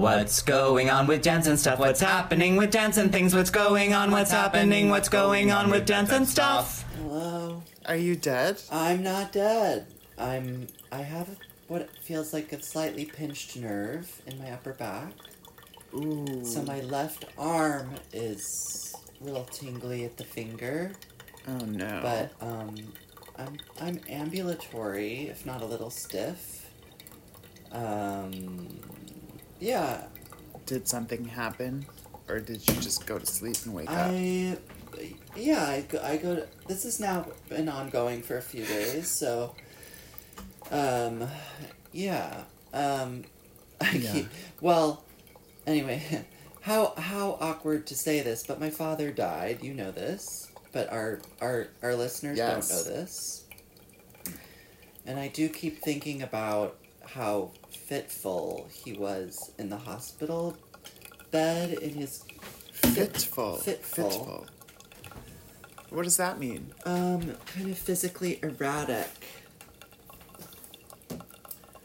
What's going on with dance and stuff? What's happening with dance and things? What's going on? What's happening? What's going on with dance and stuff? Hello. Are you dead? I'm not dead. I'm. I have what feels like a slightly pinched nerve in my upper back. Ooh. So my left arm is a little tingly at the finger, oh no. but um, I'm I'm ambulatory, if not a little stiff. Um, yeah, did something happen, or did you just go to sleep and wake up? I, yeah, I go, I go to, this has now been ongoing for a few days, so, um, yeah, um, I Yeah. keep, well, anyway, how, how awkward to say this, but my father died, you know this, but our, our, our listeners Yes. don't know this. And I do keep thinking about how fitful he was in the hospital bed in his Fitful. Fitful. What does that mean? Um, kind of physically erratic.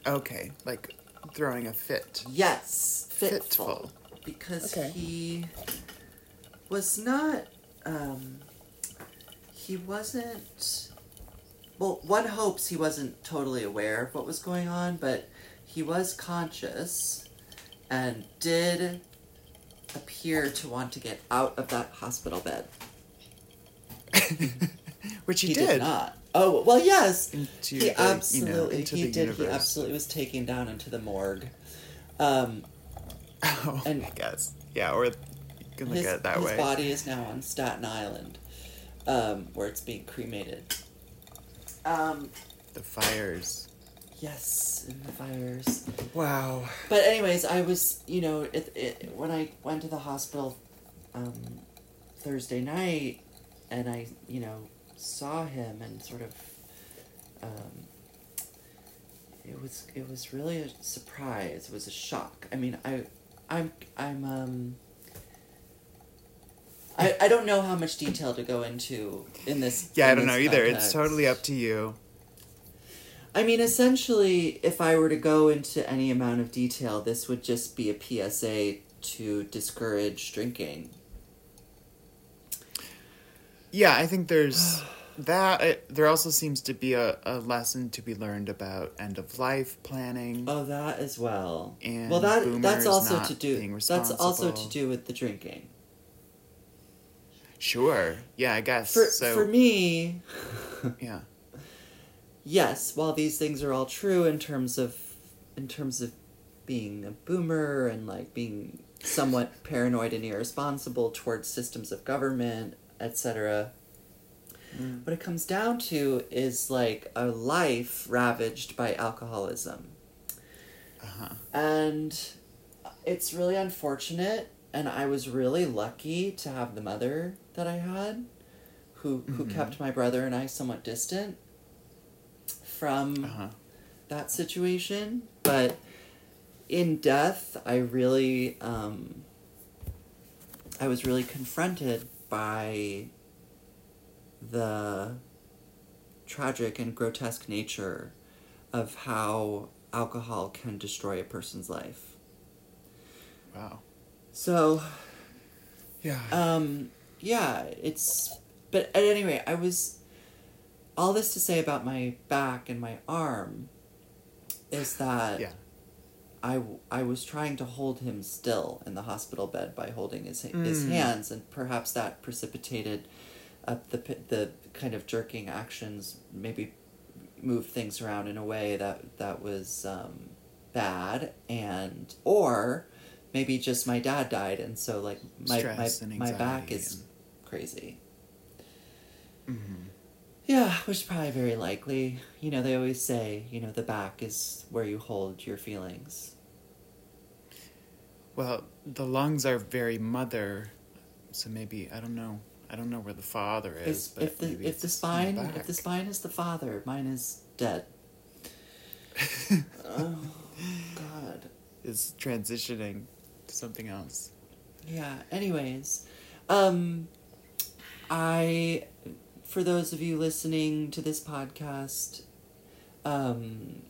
Okay, like throwing a fit. Yes, fitful. Fitful. Because Okay. he was not, um, he wasn't, well, one hopes he wasn't totally aware of what was going on, but he was conscious and did appear to want to get out of that hospital bed. Which he, He did. did not. Oh, well, yes. Into he the, absolutely you know, he did universe. he absolutely was taken down into the morgue um Oh, And- I guess. Yeah, or you can look his, at it that his way. His body is now on staten island um where it's being cremated um The fires. Yes in the fires Wow. but anyways i was you know it, it when i went to the hospital um thursday night and i you know saw him and sort of um it was it was really a surprise it was a shock i mean i i'm i'm um I, I don't know how much detail to go into in this Yeah, I don't know this either. It's totally up to you. I mean, essentially, if I were to go into any amount of detail, this would just be a PSA to discourage drinking. Yeah, I think there's that. uh, There also seems to be a, a lesson to be learned about end of life planning. Oh, that as well. And well, that that's also to do. That's also to do with the drinking. Sure. Yeah, I guess. For so, for me, yeah. Yes. While these things are all true in terms of in terms of being a boomer and like being somewhat paranoid and irresponsible towards systems of government, etc. Mm. What it comes down to is like a life ravaged by alcoholism. Uh-huh. And it's really unfortunate and I was really lucky to have the mother that I had who who Mhm. kept my brother and I somewhat distant from Uh-huh. that situation, but in death, I really, um, I was really confronted by the tragic and grotesque nature of how alcohol can destroy a person's life. Wow. So, Yeah. um, yeah, it's. But at any rate, I was. All this to say about my back and my arm is that yeah. I, I was trying to hold him still in the hospital bed by holding his his Mm. hands, and perhaps that precipitated uh, the the kind of jerking actions. Maybe moved things around in a way that that was um, bad, and or maybe just my dad died, and so like my Stress my, my back is crazy. hmm Yeah, which is probably very likely. You know, they always say, you know, the back is where you hold your feelings. Well, the lungs are very mother, so maybe I don't know. I don't know where the father is, If, but if the maybe if the spine back. if the spine is the father, mine is dead. oh God. is transitioning to something else. Yeah. Anyways, um, I, for those of you listening to this podcast, um,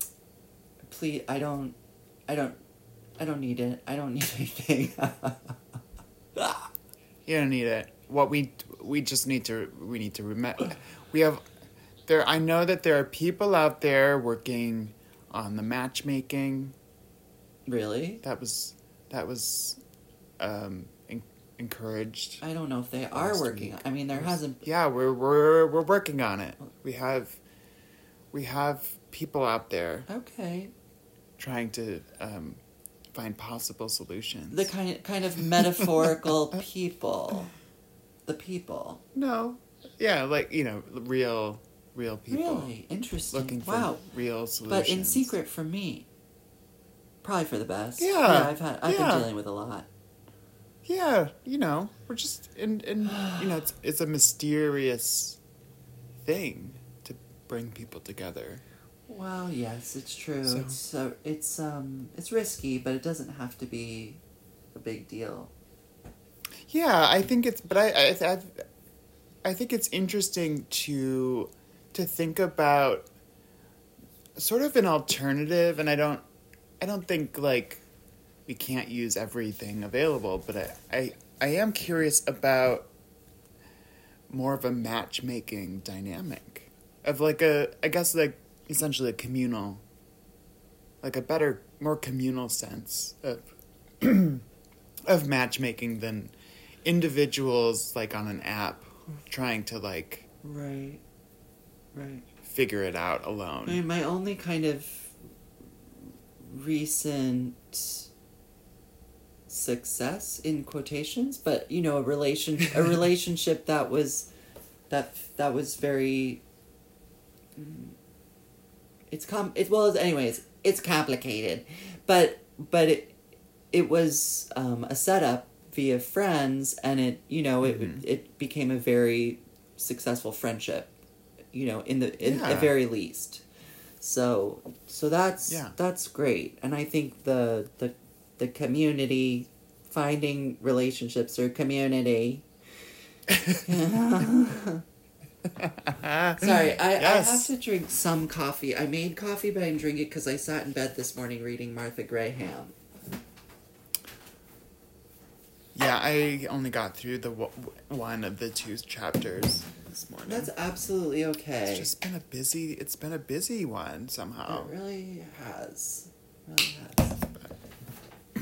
please, I don't, I don't I don't need it. I don't need anything. You don't need it. What we we just need to we need to remember we have there I know that there are people out there working on the matchmaking. really? That was that was um encouraged. I don't know if they are working. week. I mean, there hasn't. Yeah, we're we're we're working on it. We have we have people out there Okay. trying to um, find possible solutions. The kind kind of metaphorical people. The people. no, yeah, like you know, real real people Really interesting. looking for wow. real solutions. But in secret for me. Probably for the best. Yeah, Yeah, I've had I've yeah. been dealing with a lot. Yeah, you know, we're just and and you know, it's it's a mysterious thing to bring people together. Well, yes, it's true. So- It's so it's um it's risky, but it doesn't have to be a big deal. Yeah, I think it's, but I, I, I, I think it's interesting to, to think about, sort of an alternative, and I don't, I don't think like, we can't use everything available, but I, I, I am curious about, more of a matchmaking dynamic, of like a, I guess like essentially a communal, like a better, more communal sense of, of matchmaking than individuals like on an app trying to like Right. Right. figure it out I alone. mean, my only kind of recent success in quotations, but you know, a relation a relationship that was that that was very mm, it's com it well anyways, it's complicated. But but it it was um, a setup via friends and it you know it Mhm. it became a very successful friendship you know in the in Yeah. the very least so so that's Yeah. that's great and i think the the the community finding relationships or community Sorry, I, Yes. I have to drink some coffee. I made coffee, but I'm drinking it because I sat in bed this morning reading Martha Graham. Yeah, I only got through the w- one of the two chapters this morning. That's absolutely okay. It's just been a busy. It's been a busy one somehow. It really has. Really has.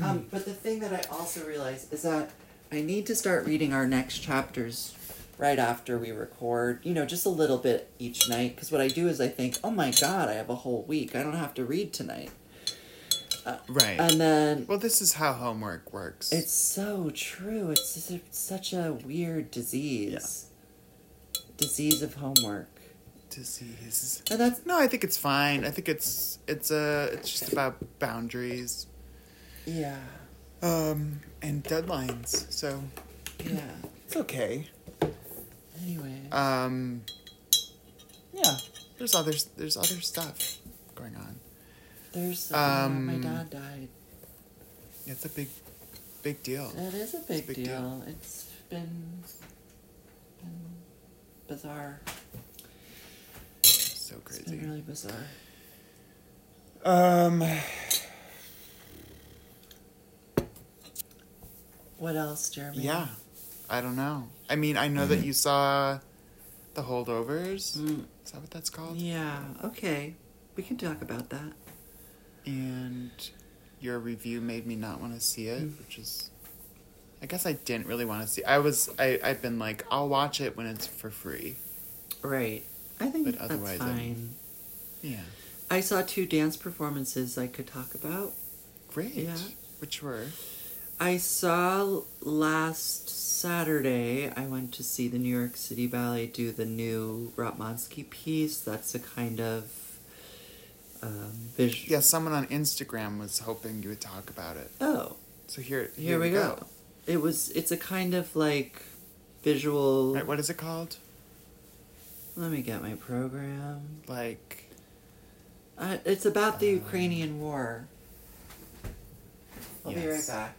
Um, but the thing that I also realized is that I need to start reading our next chapters right after we record. You know, just a little bit each night. Because what I do is I think, oh my god, I have a whole week. I don't have to read tonight. Right. And then well, this is how homework works. it's so true. It's, just a, such a weird disease. Disease of homework. disease. And that's No, I think it's fine. I think it's it's uh it's just about boundaries yeah, um and deadlines. So yeah. it's okay. Anyway, Um yeah, there's other there's other stuff going on. there's uh, my um, dad died. It's a big big deal. It is a big, big deal. deal. It's been, been bizarre. So It's crazy. really bizarre. Um What else, Jeremy? yeah. I don't know. I mean, I know that you saw the holdovers. Mm, Is that what that's called? yeah. Okay. We can talk about that. and your review made me not want to see it, Mm. which is I guess I didn't really want to see. I was I I've been like I'll watch it when it's for free. Right. I think But that's otherwise, I'm- fine. Yeah. I saw two dance performances I could talk about. Great. Yeah. Which were I saw last Saturday, I went to see the New York City Ballet do the new Ratmansky piece. That's a kind of um, visual. Yeah, someone on Instagram was hoping you would talk about it. Oh, So here here, we go. It was. It's a kind of like visual. Right, what is it called? Let me get my program. Like Uh, it's about the Um, Ukrainian war. I'll be right back.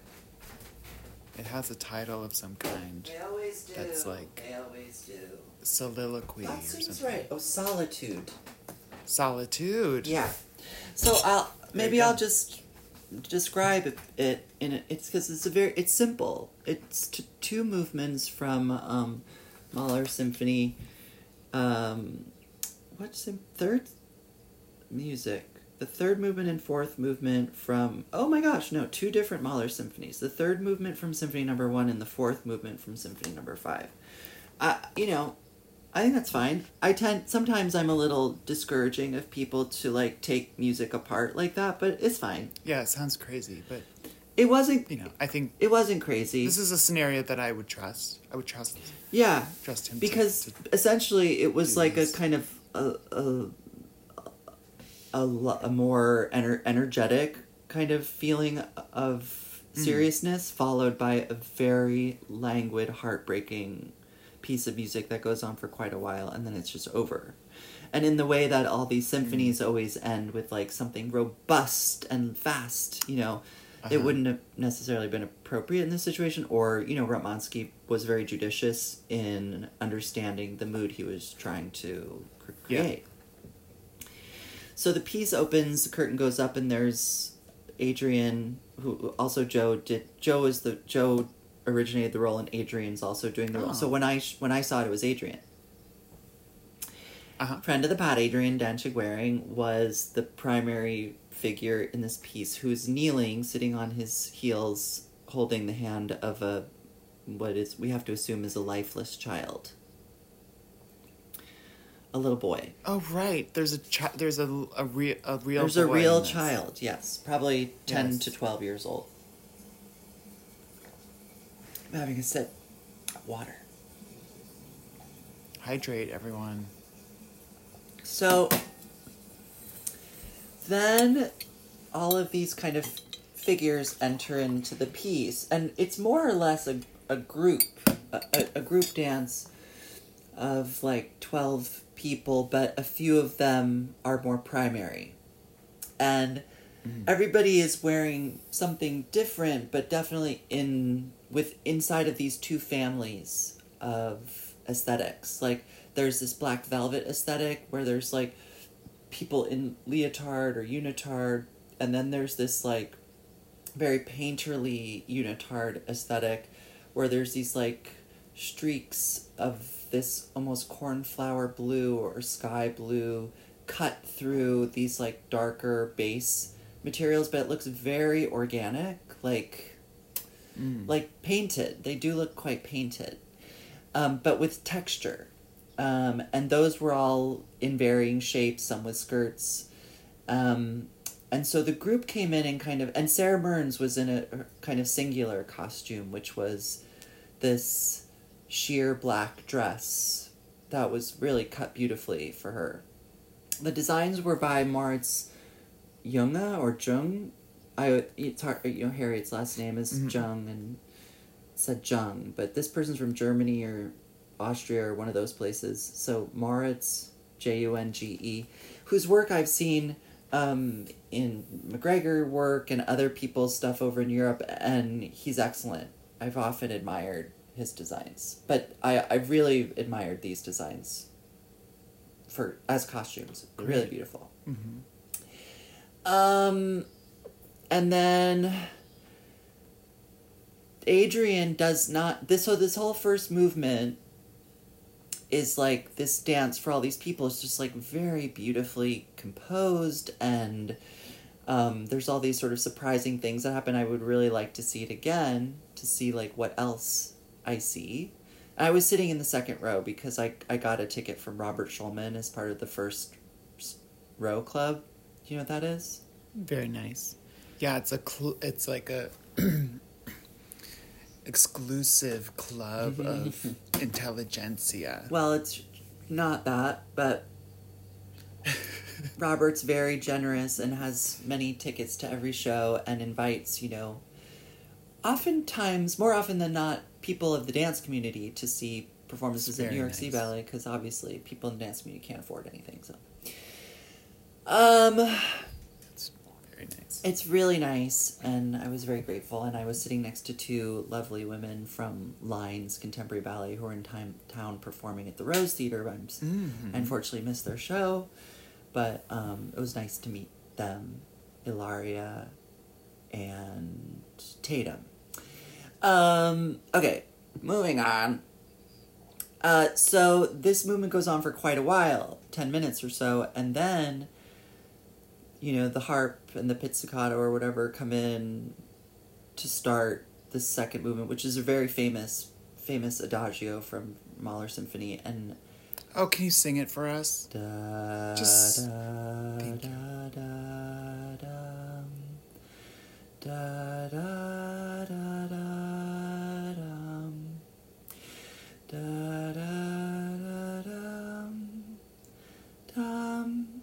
It has a title of some kind. They always do. That's like- They always do. Soliloquy That seems right. Oh, solitude. Solitude. Yeah. So I'll maybe I'll just describe it, it in a, it's because it's a very it's simple. It's t- two movements from um, Mahler Symphony. Um, what's the third music? The third movement and fourth movement from oh my gosh no two different Mahler symphonies. The third movement from Symphony Number One and the fourth movement from Symphony Number Five. Uh, you know, I think that's fine. I tend sometimes I'm a little discouraging of people to like take music apart like that, but it's fine. Yeah, it sounds crazy, but It wasn't. you know, I think It wasn't crazy. this is a scenario that I would trust. I would trust yeah, trust him because to, essentially it was like this. a kind of a a, a, lo- a more ener- energetic kind of feeling of Mm. seriousness, followed by a very languid, heartbreaking piece of music that goes on for quite a while, and then it's just over. And in the way that all these symphonies Mm. always end with like something robust and fast, you know, it Uh-huh. wouldn't have necessarily been appropriate in this situation. Or you know, Ratmansky was very judicious in understanding the mood he was trying to create. Yeah. So the piece opens, the curtain goes up, and there's Adrian, who also Joe did. Joe is the Joe originated the role, and Adrian's also doing the role. So Oh. when I when I saw it, it was Adrian. uh-huh. Friend of the Pot, Adrian Danchig Waring, was the primary figure in this piece who's kneeling, sitting on his heels, holding the hand of a what is we have to assume is a lifeless child. A little boy. Oh right, there's a chi- there's a a real a real There's a real child, yes. Probably 10 Yes. to 12 years old. I'm having a sip of water. Hydrate everyone. So then all of these kind of figures enter into the piece, and it's more or less a, a group, a, a, a group dance of like 12 people, but a few of them are more primary. And mm. everybody is wearing something different, but definitely in with inside of these two families of aesthetics. Like there's this black velvet aesthetic where there's like people in leotard or unitard, and then there's this like very painterly unitard aesthetic where there's these like streaks of this almost cornflower blue or sky blue cut through these like darker base materials but it looks very organic like Mm. like painted. They do look quite painted. Um, but with texture. Um, and those were all in varying shapes some with skirts. Um, and so the group came in and kind of and Sara Mearns was in a a kind of singular costume which was this sheer black dress that was really cut beautifully for her the designs were by Moritz Junge or Jung. I it's hard, you know Harriet's last name is Mhm. Jung and said Jung, but this person's from Germany or Austria or one of those places. So Moritz J U N G E, whose work I've seen um, in McGregor work and other people's stuff over in Europe, and he's excellent. I've often admired his designs, but I I really admired these designs for as costumes. Really Great. beautiful. Mhm. Um, and then Adrian does not this. So this whole first movement is like this dance for all these people. It's just like very beautifully composed and. Um, there's all these sort of surprising things that happen. I would really like to see it again to see like what else I see. I was sitting in the second row because I, I got a ticket from Robert Schulman as part of the first row club. Do you know what that is? Very nice. Yeah, it's a cl- it's like a exclusive club mm-hmm. of intelligentsia. Well, it's not that, but Robert's very generous and has many tickets to every show and invites, you know, oftentimes, more often than not, people of the dance community to see performances at New York City. Ballet because obviously people in the dance community can't afford anything. So, um, It's very nice. It's really nice, and I was very grateful. And I was sitting next to two lovely women from Lines Contemporary Ballet who are in time, town performing at the Rose Theater. I'm, Mhm. I unfortunately missed their show, but um, it was nice to meet them. Ilaria and Tatum. Um, okay, moving on. Uh, so this movement goes on for quite a while, 10 minutes or so, and then, you know, the harp and the pizzicato or whatever come in to start the second movement, which is a very famous, famous adagio from Mahler Symphony, and Oh, can you sing it for us? da, Just- da, thank you. da, da, dum. Da, da, da, da, Da, da, da, dum. Dum.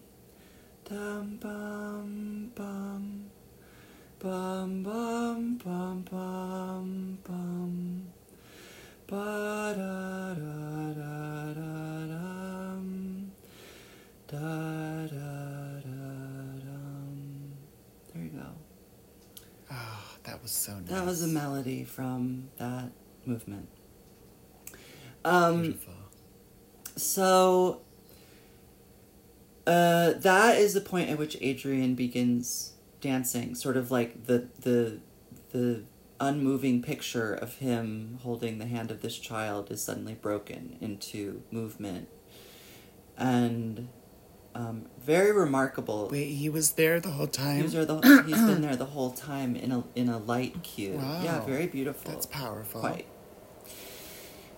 Dum, bum, bum. Bum, bum, bum, bum, bum. Ba da da da da dum. Da da da dum. There you go. Oh, that was so nice. That was a melody from that movement. Um, Beautiful. so uh, that is the point at which Adrian begins dancing, sort of like the the the unmoving picture of him holding the hand of this child is suddenly broken into movement, and um, very remarkable. Wait, he was there the whole time? He's, there the, he's been there the whole time in a in a light cue. Yeah, very beautiful. That's powerful. Quite.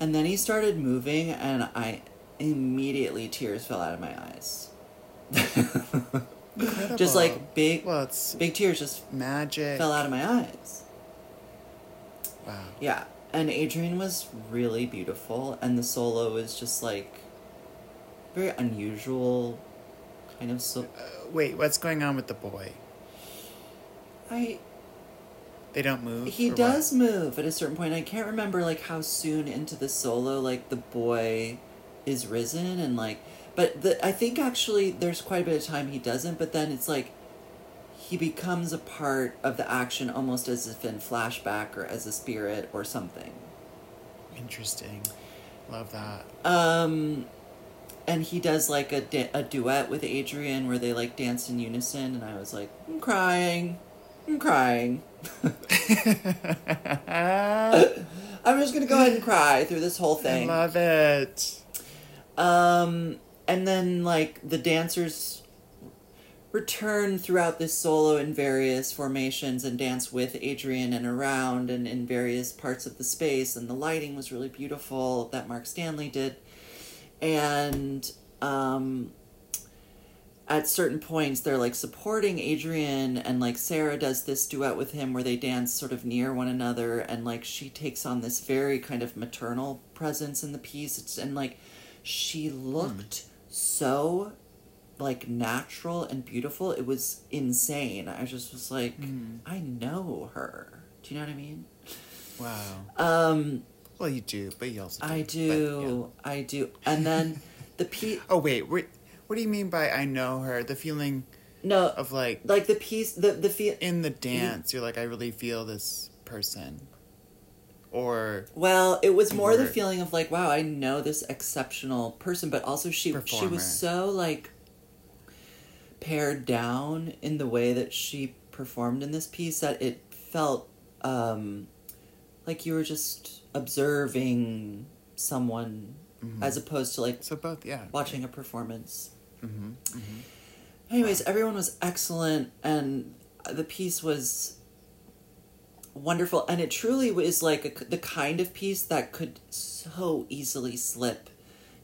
And then he started moving, and I immediately tears fell out of my eyes. Just like big, Well, it's big tears just magic. fell out of my eyes. Wow. Yeah, and Adrian was really beautiful, and the solo is just like very unusual, kind of so. Uh, wait, what's going on with the boy? I They don't move. He or what? does move at a certain point. I can't remember like how soon into the solo like the boy is risen and like but the I think actually there's quite a bit of time he doesn't, but then it's like he becomes a part of the action almost as if in flashback or as a spirit or something. Interesting. Love that. Um and he does like a, da- a duet with Adrian where they like dance in unison and I was like, I'm crying. I'm crying. I'm just gonna go ahead and cry through this whole thing. I love it. Um, and then like the dancers return throughout this solo in various formations and dance with Adrian and around and in various parts of the space. And the lighting was really beautiful that Mark Stanley did. And um, at certain points, they're like supporting Adrian, and like Sarah does this duet with him where they dance sort of near one another, and like she takes on this very kind of maternal presence in the piece. It's, and like she looked so like natural and beautiful. It was insane. I just was like, Hmm. I know her. Do you know what I mean? Wow. Um, Well, you do, but you also. I but, do, I do, and then the piece. Oh wait, wait. What do you mean by I know her? The feeling No, of like like the piece, the the feel. in the dance, you're like I really feel this person. Or Well, it was more the feeling of like, wow, I know this exceptional person, but also she she was so like pared down in the way that she performed in this piece that it felt um like you were just observing someone as opposed to like so both, yeah. watching a performance. Mm-hmm. Anyways, everyone was excellent, and the piece was wonderful, and it truly was like a, the kind of piece that could so easily slip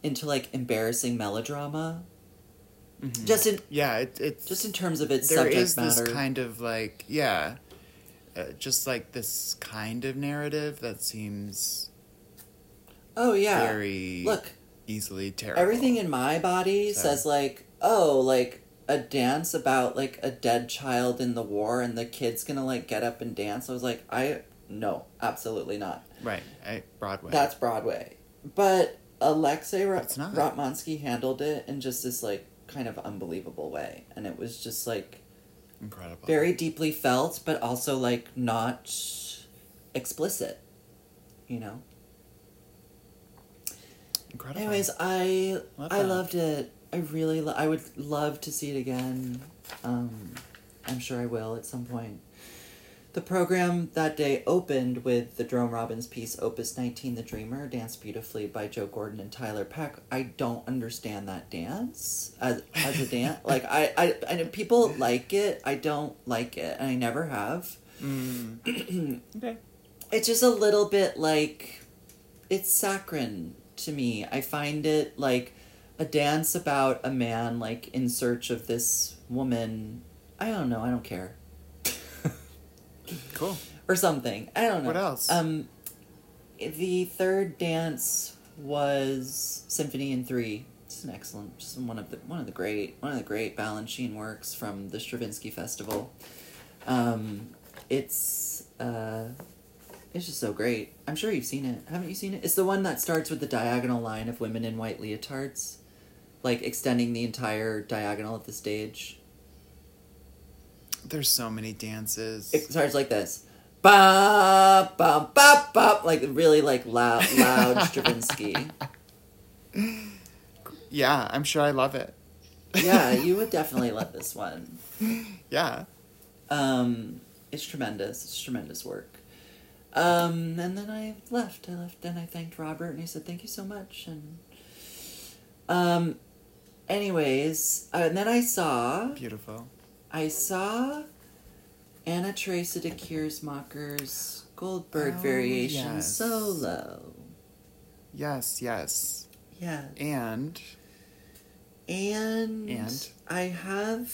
into like embarrassing melodrama. Just in Yeah, it, it's just in terms of its there subject is matter. this kind of like yeah, uh, just like this kind of narrative that seems oh yeah, very look, easily terrible. everything in my body So- says like oh like a dance about like a dead child in the war and the kid's gonna like get up and dance. I was like i no absolutely not. Right, I, Broadway. that's broadway. But alexei Ra- ratmansky handled it in just this like kind of unbelievable way. And it was just like incredible. very deeply felt but also like not explicit you know incredible. Anyways, I Love I loved it. I really lo- I would love to see it again. Um, I'm sure I will at some point. The program that day opened with the Jerome Robbins piece Opus 19 The Dreamer, danced beautifully by Joe Gordon and Tiler Peck. I don't understand that dance as, as a dance. like, I, I, I know people like it. I don't like it, and I never have. Okay. It's just a little bit like, it's saccharine to me. I find it like a dance about a man, like, in search of this woman. I don't know. I don't care. Cool. or something. I don't know. What else? Um, the third dance was Symphony in Three. It's an excellent, just one of the one of the great one of the great Balanchine works from the Stravinsky Festival. Um, it's uh, it's just so great. I'm sure you've seen it. Haven't you seen it? It's the one that starts with the diagonal line of women in white leotards, like extending the entire diagonal of the stage. There's so many dances. It starts like this. Ba ba ba ba like really like loud loud Stravinsky. yeah, I'm sure I love it. Yeah, you would definitely love this one. Yeah. Um it's tremendous. It's tremendous work. Um and then I left. I left and I thanked Robert and he said thank you so much and um anyways, uh, and then I saw Beautiful. I saw Anna Teresa de Keersmaeker's Goldberg Oh, variation yes. solo. Yes, yes. Yes. And And, And? I have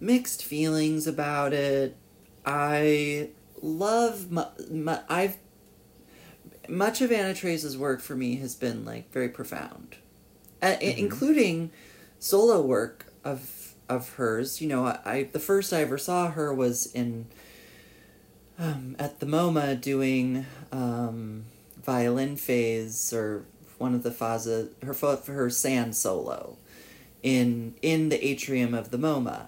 mixed feelings about it. I love mu- mu- I've much of Anna Teresa's work for me has been like very profound, uh, i- including solo work of of hers. You know, I, I the first I ever saw her was in um, at the MoMA doing um, violin phase or one of the phases her her sand solo in in the atrium of the MoMA,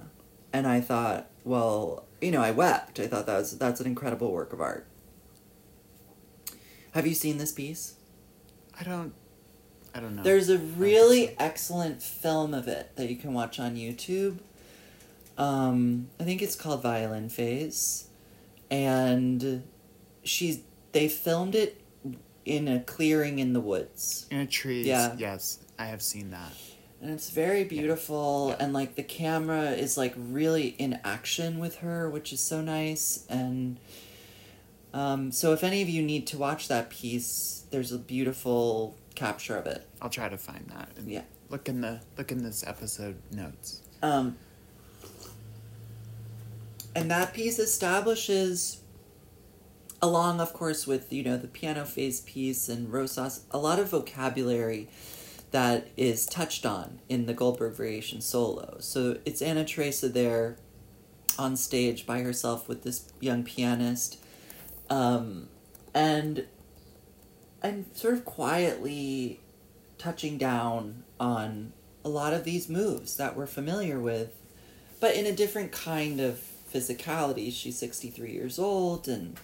and I thought, well, you know, I wept. I thought that was that's an incredible work of art. Have you seen this piece? I don't I don't know. There's a really excellent film of it that you can watch on YouTube. Um, I think it's called Violin Phase, and she's they filmed it in a clearing in the woods, in a tree. Yeah. Yes, I have seen that. And it's very beautiful. Yeah. And like the camera is like really in action with her, which is so nice. And um, so if any of you need to watch that piece, there's a beautiful capture of it. I'll try to find that. And Yeah. Look in the look in this episode notes. Um, and that piece establishes, along, of course, with you know the piano phase piece and Rosas, a lot of vocabulary that is touched on in the Goldberg Variation solo. So it's Anna Teresa there, on stage by herself with this young pianist, um, and and sort of quietly touching down on a lot of these moves that we're familiar with, but in a different kind of physicality. She's 63 years old and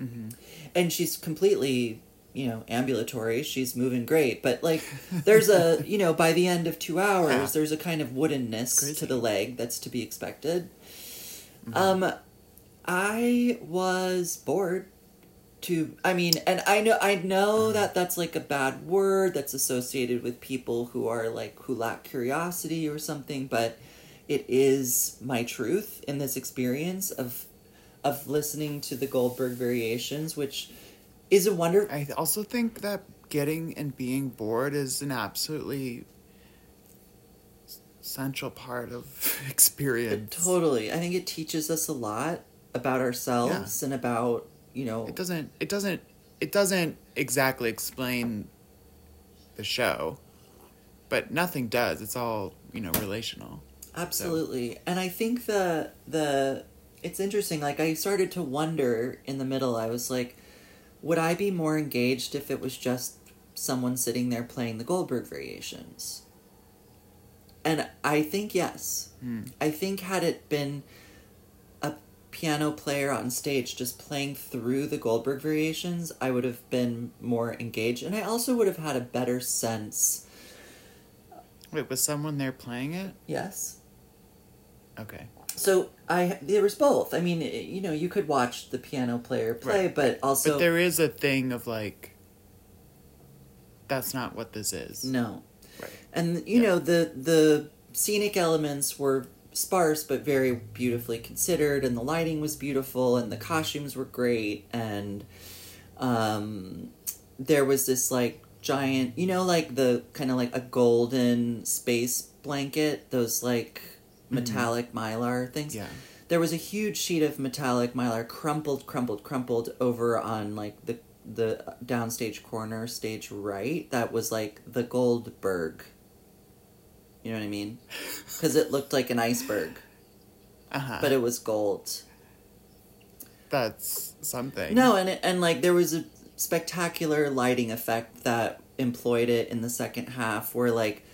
Mm-hmm. and she's completely, you know, ambulatory. She's moving great, but like there's a, you know, by the end of 2 hours, Yeah. there's a kind of woodenness Crazy. to the leg that's to be expected. Um I was bored to I mean and I know I know that that's like a bad word that's associated with people who are like who lack curiosity or something but it is my truth in this experience of of listening to the Goldberg variations which is a wonder I also think that getting and being bored is an absolutely central part of experience. totally I think it teaches us a lot about ourselves and about you know It doesn't it doesn't it doesn't exactly explain the show, but nothing does. It's all, you know, relational. Absolutely. And I think the the it's interesting like I started to wonder in the middle I was like would I be more engaged if it was just someone sitting there playing the Goldberg variations? And I think yes. Hmm. I think had it been a piano player on stage just playing through the Goldberg variations, I would have been more engaged and I also would have had a better sense. Wait, was someone there playing it? Yes. Okay. So I there was both. I mean, you know, you could watch the piano player play, Right. but also but there is a thing of like that's not what this is. no. Right. And you Yeah. know the the scenic elements were sparse but very beautifully considered, and the lighting was beautiful, and the costumes were great, and um, there was this like giant, you know, like the kind of like a golden space blanket, those like metallic mylar things. Yeah. There was a huge sheet of metallic mylar crumpled, crumpled, crumpled over on like the the downstage corner, stage right. That was like the Goldberg. You know what I mean? Because it looked like an iceberg, Uh-huh. but it was gold. that's something. No, and it, and like there was a spectacular lighting effect that employed it in the second half, where like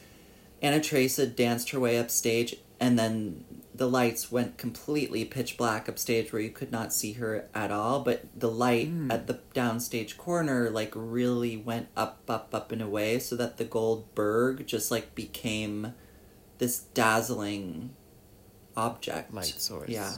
Anna Teresa danced her way upstage, and then the lights went completely pitch black upstage, where you could not see her at all. But the light Hmm. at the downstage corner like really went up, up, up and away, so that the Goldberg just like became this dazzling object Light source. yeah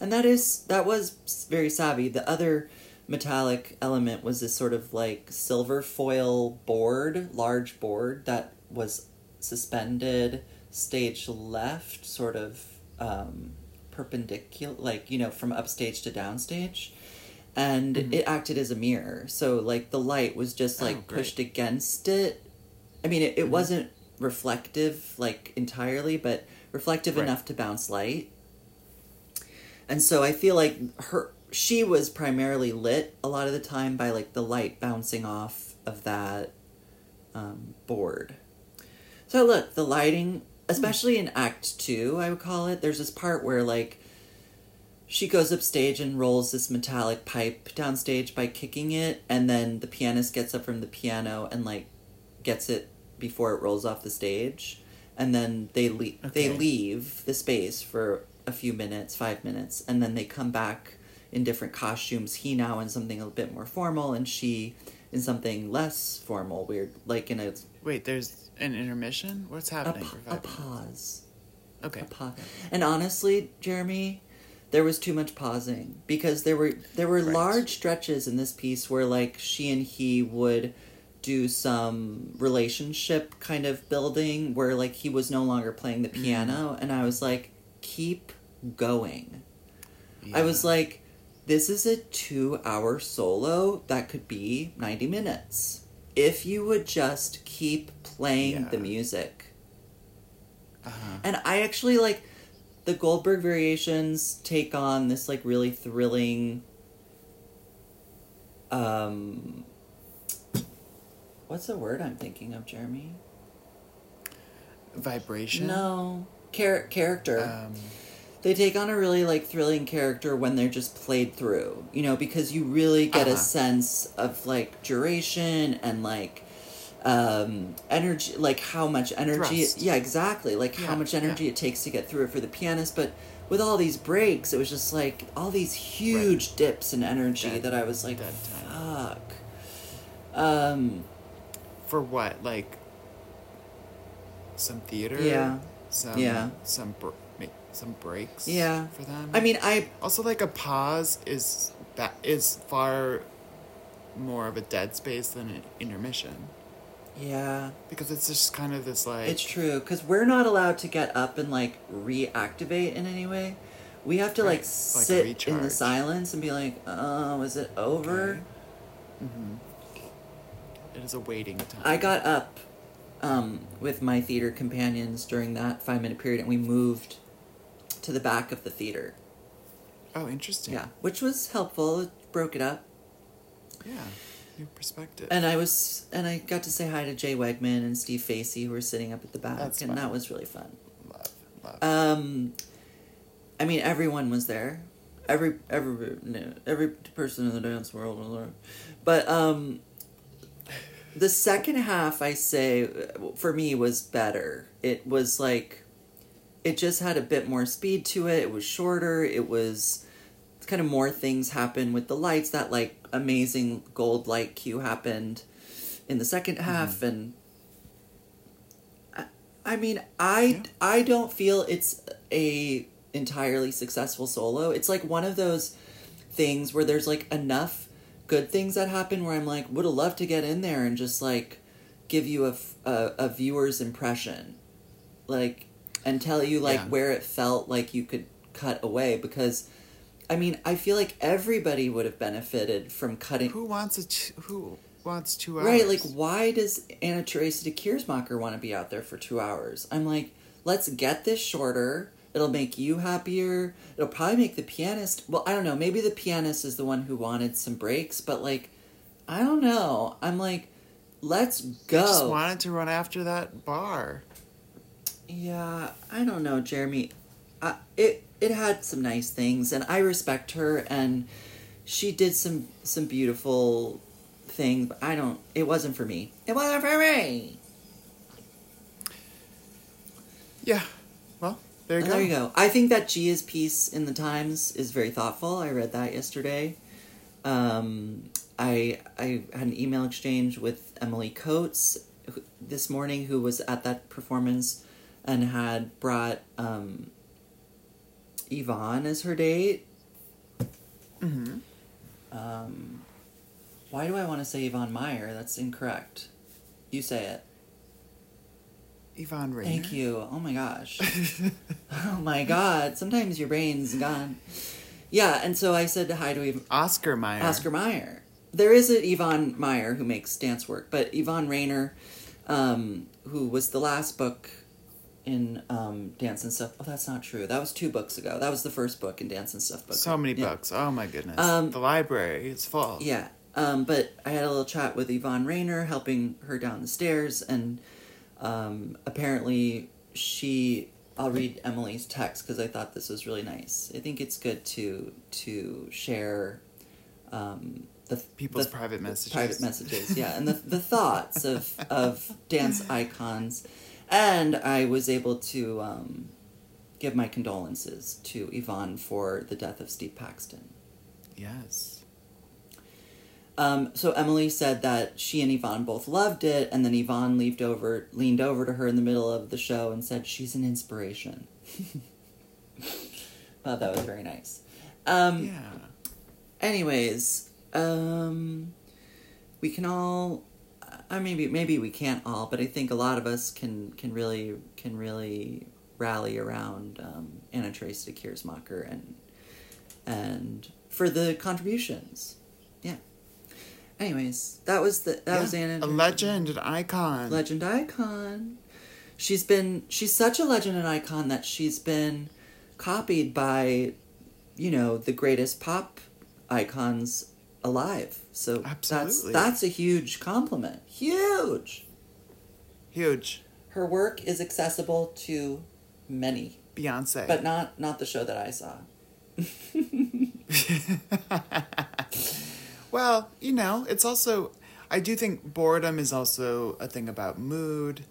and that is that was very savvy the other metallic element was this sort of like silver foil board large board that was suspended stage left sort of um, perpendicular like you know from upstage to downstage and it acted as a mirror so like the light was just Oh, like great. pushed against it i mean it, it wasn't reflective like entirely but reflective Right. enough to bounce light and so I feel like her she was primarily lit a lot of the time by like the light bouncing off of that um, board. So look, the lighting, especially in Act Two, I would call it. There's this part where like she goes upstage and rolls this metallic pipe downstage by kicking it, and then the pianist gets up from the piano and like gets it before it rolls off the stage, and then they leave. They leave the space for a few minutes, five minutes, and then they come back in different costumes. He now in something a bit more formal, and she in something less formal, weird, like in a Wait, there's an intermission? What's a, happening? pa- a pause. Okay. A pa- And honestly, Jeremy, there was too much pausing because there were there were Right. large stretches in this piece where like she and he would do some relationship kind of building where like he was no longer playing the Mm. piano and I was like keep going. I was like this is a 2 hour solo that could be 90 minutes. If you would just keep playing the music. Uh-huh. And I actually like the Goldberg variations take on this like really thrilling um what's the word I'm thinking of, Jeremy? Vibration? No. Char- character. Um, they take on a really like thrilling character when they're just played through, you know, because you really get a Uh-huh. sense of like duration and like um energy like how much energy Thrust. yeah exactly like how much energy yeah. it takes to get through it for the pianist but with all these breaks it was just like all these huge dips in energy Dead- that i was like fuck um for what? Like some theater? Yeah. Some Yeah. some br- some breaks yeah for them. i mean i also like a pause is that is far more of a dead space than an intermission yeah because it's just kind of this like It's true because we're not allowed to get up and like reactivate in any way. We have to like Right, like sit in the silence and be like, "Oh, is it over?" Okay. Mm-hmm. It is a waiting time. I got up um, with my theater companions during that five minute period, and we moved to the back of the theater. Oh, interesting. Yeah, which was helpful. It broke it up, Yeah. New perspective. and I was and I got to say hi to Jay Wegman and Steve Facey, who were sitting up at the back, That's and fun. that was really fun. love, love. Um, I mean, everyone was there. Every every every person in the dance world was there, but um, the second half, I say, for me was better. It was like, it just had a bit more speed to it. It was shorter. It was kind of more things happen with the lights. That like amazing gold light cue happened in the second mm-hmm. half, and I, I mean, I Yeah. I don't feel it's a entirely successful solo. It's like one of those things where there's like enough good things that happen where I'm like would have loved to get in there and just like give you a a viewer's impression like and tell you like Yeah. where it felt like you could cut away because I mean I feel like everybody would have benefited from cutting Who wants a t- who wants two hours? Right, like why does Anna Teresa de Keersmaeker want to be out there for two hours? I'm like, let's get this shorter. It'll make you happier. It'll probably make the pianist. Well, I don't know. Maybe the pianist is the one who wanted some breaks, but like, I don't know. I'm like, let's go. just wanted to run after that bar. Yeah, I don't know, Jeremy. Uh, it it had some nice things, and I respect her, and she did some some beautiful things. But I don't. It wasn't for me. It wasn't for me. Yeah. Well, there you go. There you go. I think that Gia's piece in the Times is very thoughtful. I read that yesterday. Um, I I had an email exchange with Emily Coates this morning, who was at that performance and had brought um, Yvonne as her date. hmm Um, why do I want to say Yvonne Meyer? That's incorrect. You say it. Yvonne Rainer. Thank you. Oh my gosh. Oh my god, sometimes your brain's gone. Yeah, and so I said hi to Yv- Oscar Meyer. Oscar Meyer. There is a Yvonne Meyer who makes dance work, but Yvonne Rainer, um, who was the last book in um, Dance and Stuff. Oh, that's not true. That was two books ago. That was the first book in Dance and Stuff book. So many Yeah. books. Oh my goodness. Um, the library is full. Yeah. Um, but I had a little chat with Yvonne Rainer, helping her down the stairs, and um, apparently she. I'll read Emily's text because I thought this was really nice. I think it's good to to share um, the People's the- private messages. private messages, yeah, and the the thoughts of of dance icons, and I was able to um, give my condolences to Yvonne for the death of Steve Paxton. Yes. Um, so Emily said that she and Yvonne both loved it, and then Yvonne leaned over, leaned over to her in the middle of the show and said, "She's an inspiration." well, that was very nice. Um, Yeah. Anyways, um, we can all. I maybe maybe we can't all, but I think a lot of us can can really can really rally around um, Anna Teresa de Keersmaeker and and for the contributions. Yeah. Anyways, that was the that was Anna. A legend, an icon. legend icon. She's been she's such a legend and icon that she's been copied by, you know, the greatest pop icons alive. So Absolutely. that's that's a huge compliment. Huge. Huge. Her work is accessible to many, Beyonce. but not not the show that I saw. well, you know, it's also I do think boredom is also a thing about mood,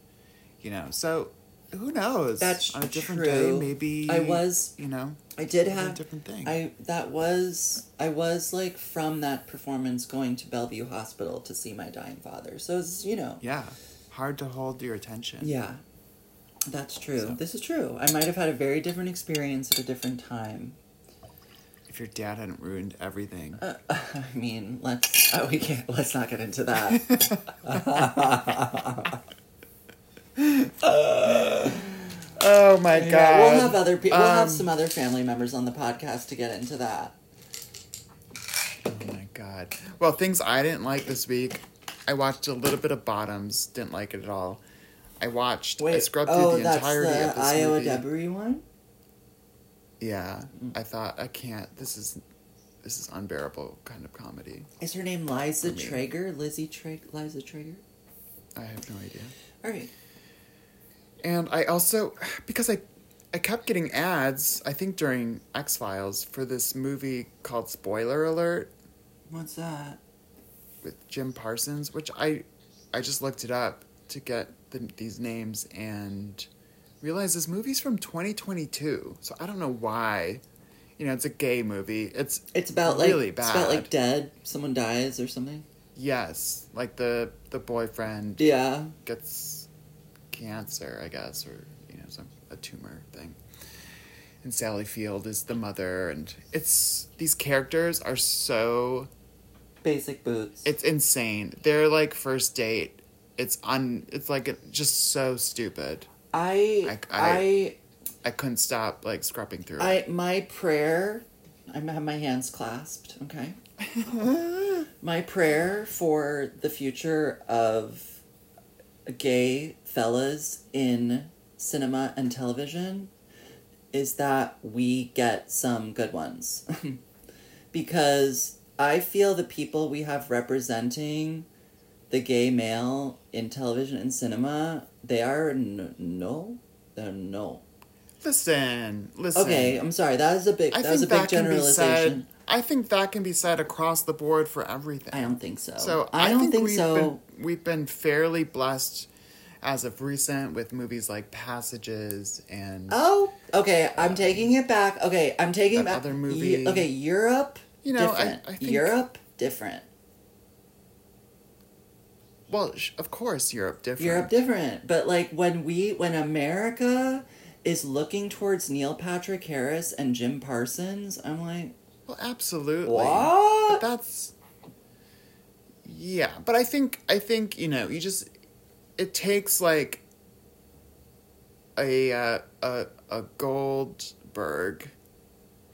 you know. So who knows? That's on a different true. day maybe I was you know, I did a have different thing. I that was I was like from that performance going to Bellevue Hospital to see my dying father. So it's you know yeah. Hard to hold your attention. Yeah, that's true. So- This is true. I might have had a very different experience at a different time. If your dad hadn't ruined everything. Uh, I mean, let's oh, we can't. Let's not get into that. oh my god. Yeah, we'll have other people. We'll have Um, some other family members on the podcast to get into that. Oh my god. Well, things I didn't like this week. I watched a little bit of Bottoms. Didn't like it at all. I watched. I scrubbed through oh, the that's entirety the of this Iowa movie. Debris one. Yeah, I thought I can't. This is this is unbearable kind of comedy. Is her name Liza. Traeger? Lizzie Traeger? Liza Traeger? I have no idea. All right. And I also because I I kept getting ads. I think during X Files for this movie called Spoiler Alert What's that? with Jim Parsons, which I I just looked it up to get the, these names and realized this movie's from 2022. So I don't know why. You know, it's a gay movie. It's It's about like Really it's about like dead. Someone dies or something. yes, like the the boyfriend Yeah. gets cancer, I guess, or you know, some a tumor thing. and Sally Field is the mother, and it's these characters are so Basic boots. it's insane. They're like first date. It's un. It's like just so stupid. I, I- I- I, couldn't stop like scrubbing through I, it. my prayer. I have my hands clasped. Okay. my prayer for the future of gay fellas in cinema and television is that we get some good ones. because I feel the people we have representing the gay male in television and cinema, they are n- no, they're no. Listen, listen. Okay, I'm sorry. That was a big. I that was a big that can be generalization. said. I think that can be said across the board for everything. I don't think so. So I, don't think, we've so. Been, we've been fairly blessed as of recent with movies like Passages and Oh, okay. I'm taking it back. Okay, I'm taking back. other movie- okay, Europe. You know, I- different. I think- Europe different. well, sh- of course, Europe different. Europe different. But like when we when America is looking towards Neil Patrick Harris and Jim Parsons, I'm like, Well, absolutely. What? But that's yeah. But I think I think you know you just it takes like a uh, a a Goldberg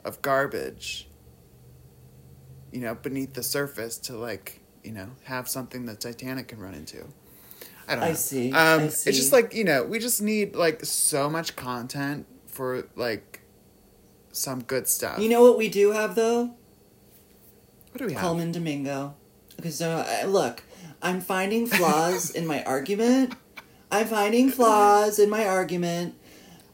of garbage. You know, beneath the surface to like you know have something that Titanic can run into. I don't know. I see, Um, I It's just like you know we just need like so much content for like some good stuff. you know what we do have though? what do we have? Colman Domingo. Okay, so uh, look, I'm finding flaws in my argument. I'm finding flaws in my argument.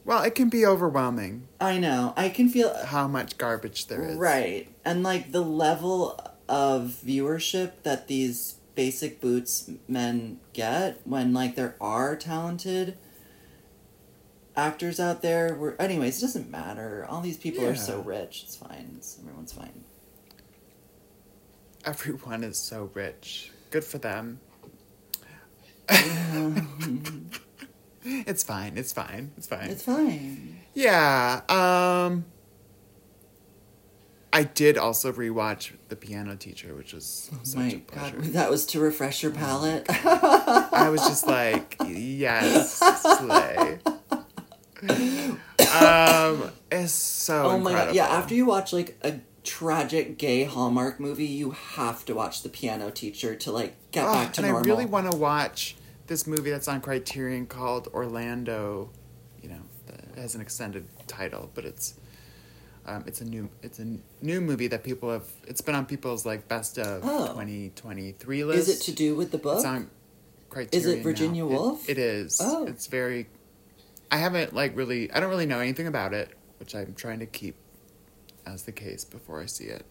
Well, it can be overwhelming I know. I can feel how much garbage there is. right, and like the level of viewership that these basic boots men get when like there are talented actors out there. Where anyways, it doesn't matter. All these people are so rich. It's fine. It's, everyone's fine. Everyone is so rich. Good for them. it's fine. It's fine. It's fine. It's fine. yeah. Um I did also rewatch The Piano Teacher, which was such Oh My a pleasure. God, that was to refresh your palate. I was just like, yes, slay. um, it's so Oh my god! Yeah, after you watch like a tragic gay Hallmark movie, you have to watch The Piano Teacher to like get Oh, back to and normal. And I really want to watch this movie that's on Criterion called Orlando. You know, it has an extended title, but it's um, it's a new it's a new movie that people have. It's been on people's like best of Oh. twenty twenty three list. Is it to do with the book? It's on Criterion. now. Virginia It- Woolf? it is. Oh. It's very. I haven't like really. I don't really know anything about it, which I'm trying to keep as the case before I see it.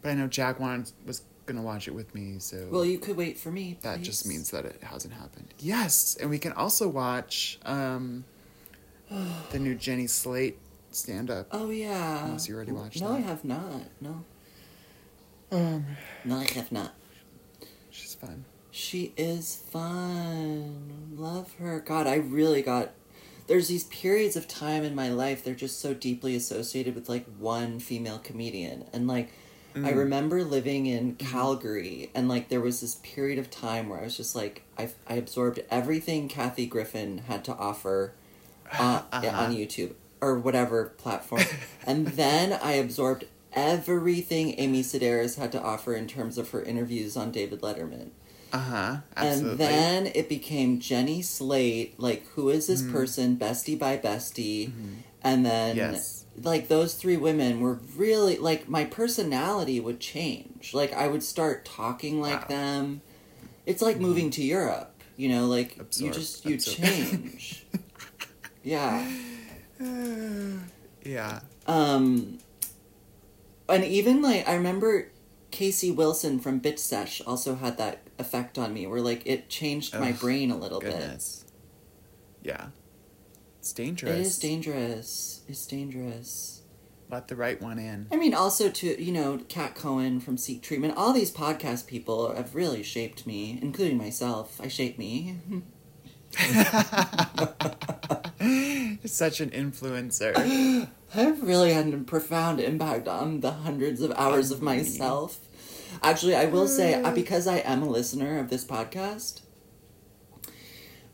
But I know Jack wanted, was gonna watch it with me, so Well, you could wait for me. that just means that it hasn't happened. Yes, and we can also watch um, the new Jenny Slate stand up. Oh yeah. Unless you already watched No, that. I have not. No. Um, No, I have not. she's fun. She is fun. Love her. God, I really got. There's these periods of time in my life, they're just so deeply associated with like one female comedian. And like, I remember living in Calgary, and like, there was this period of time where I was just like, I, I absorbed everything Kathy Griffin had to offer uh, on YouTube or whatever platform. and then I absorbed everything Amy Sedaris had to offer in terms of her interviews on David Letterman. Uh huh. Absolutely. And then it became Jenny Slate, like who is this Mm-hmm. person, bestie by bestie, and then Yes. like those three women were really like my personality would change. Like I would start talking like Wow. Mm-hmm. them. It's like moving to Europe, you know, like you just you absorb. change. yeah. yeah. Um, and even like I remember Casey Wilson from Bitch Sesh also had that effect on me, where like it changed my Ugh, brain a little Goodness. Yeah. It's dangerous. It is dangerous. It's dangerous. Let the right one in. I mean, also to you know, Cat Cohen from Seek Treatment. All these podcast people have really shaped me, including myself. I shape me. Such an influencer. I've really had a profound impact on the hundreds of hours of myself. Actually, I will say uh, because I am a listener of this podcast.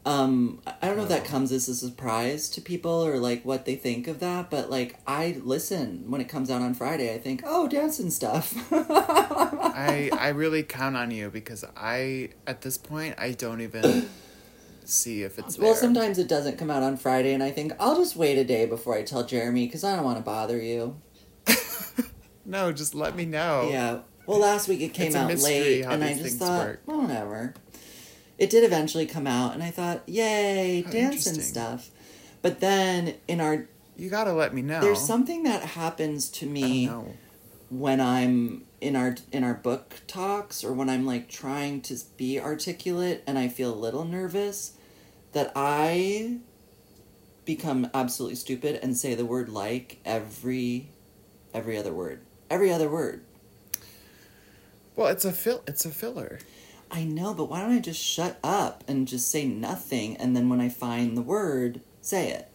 Um, I don't know if that comes as a surprise to people or like what they think of that, but like I listen when it comes out on Friday. I think, oh, dance and stuff. I I really count on you because I at this point I don't even see if it's well, there. sometimes it doesn't come out on Friday, and I think I'll just wait a day before I tell Jeremy because I don't want to bother you. No, just let me know. Yeah. Well, last week it came out late, and I just thought, work. whatever. It did eventually come out, and I thought, yay, How dancing interesting. stuff. But then in our You gotta let me know. there's something that happens to me when I'm in our in our book talks or when I'm like trying to be articulate and I feel a little nervous that I become absolutely stupid and say the word like every every other word. Every other word. Well, it's a fill. It's a filler. I know, but why don't I just shut up and just say nothing and then when I find the word, say it?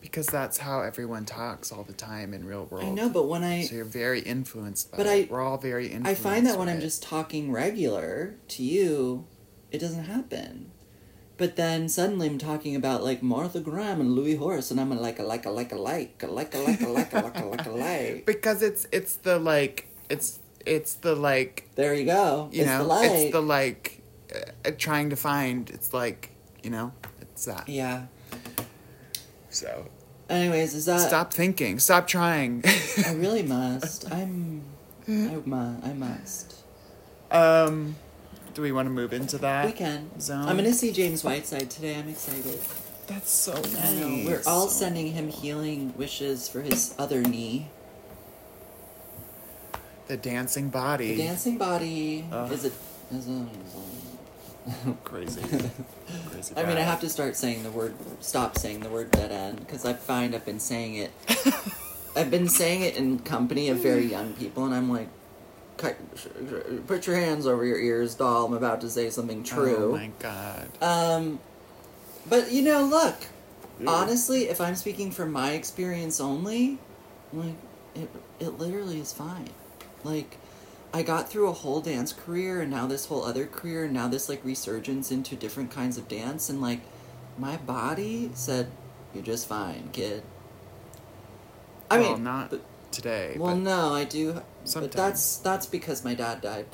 Because that's how everyone talks all the time in real world. I know, but when I So you're very influenced by But it. I- We're all very influenced. I find that when I'm it. just talking regular to you, it doesn't happen. But then suddenly I'm talking about like Martha Graham and Louis Horst, and I'm like a like a like a like a like a like a like a like a like a like. because it's it's the like it's it's the like There you go. you it's know the like. it's the like uh, trying to find it's like you know it's that yeah. so Anyways, is that stop thinking stop trying I really must. I'm. I, mu- I must. um do we want to move into that We can. zone I'm gonna see James Whiteside today. I'm excited. that's so I know. nice We're all sending him healing wishes for his other knee. The dancing body The dancing body Ugh. is a. Is a crazy crazy I mean, I have to start saying the word. Stop saying the word dead end because I find I've been saying it. I've been saying it in company of very young people, and I'm like, "Put your hands over your ears, doll. I'm about to say something true." oh my god Um, but you know, look. Honestly, if I'm speaking from my experience only, like it, it literally is fine. Like, I got through a whole dance career, and now this whole other career, and now this like resurgence into different kinds of dance, and like, my body said, "You're just fine, kid." I well, mean, not but- today well, no, I do, but that's that's because my dad died,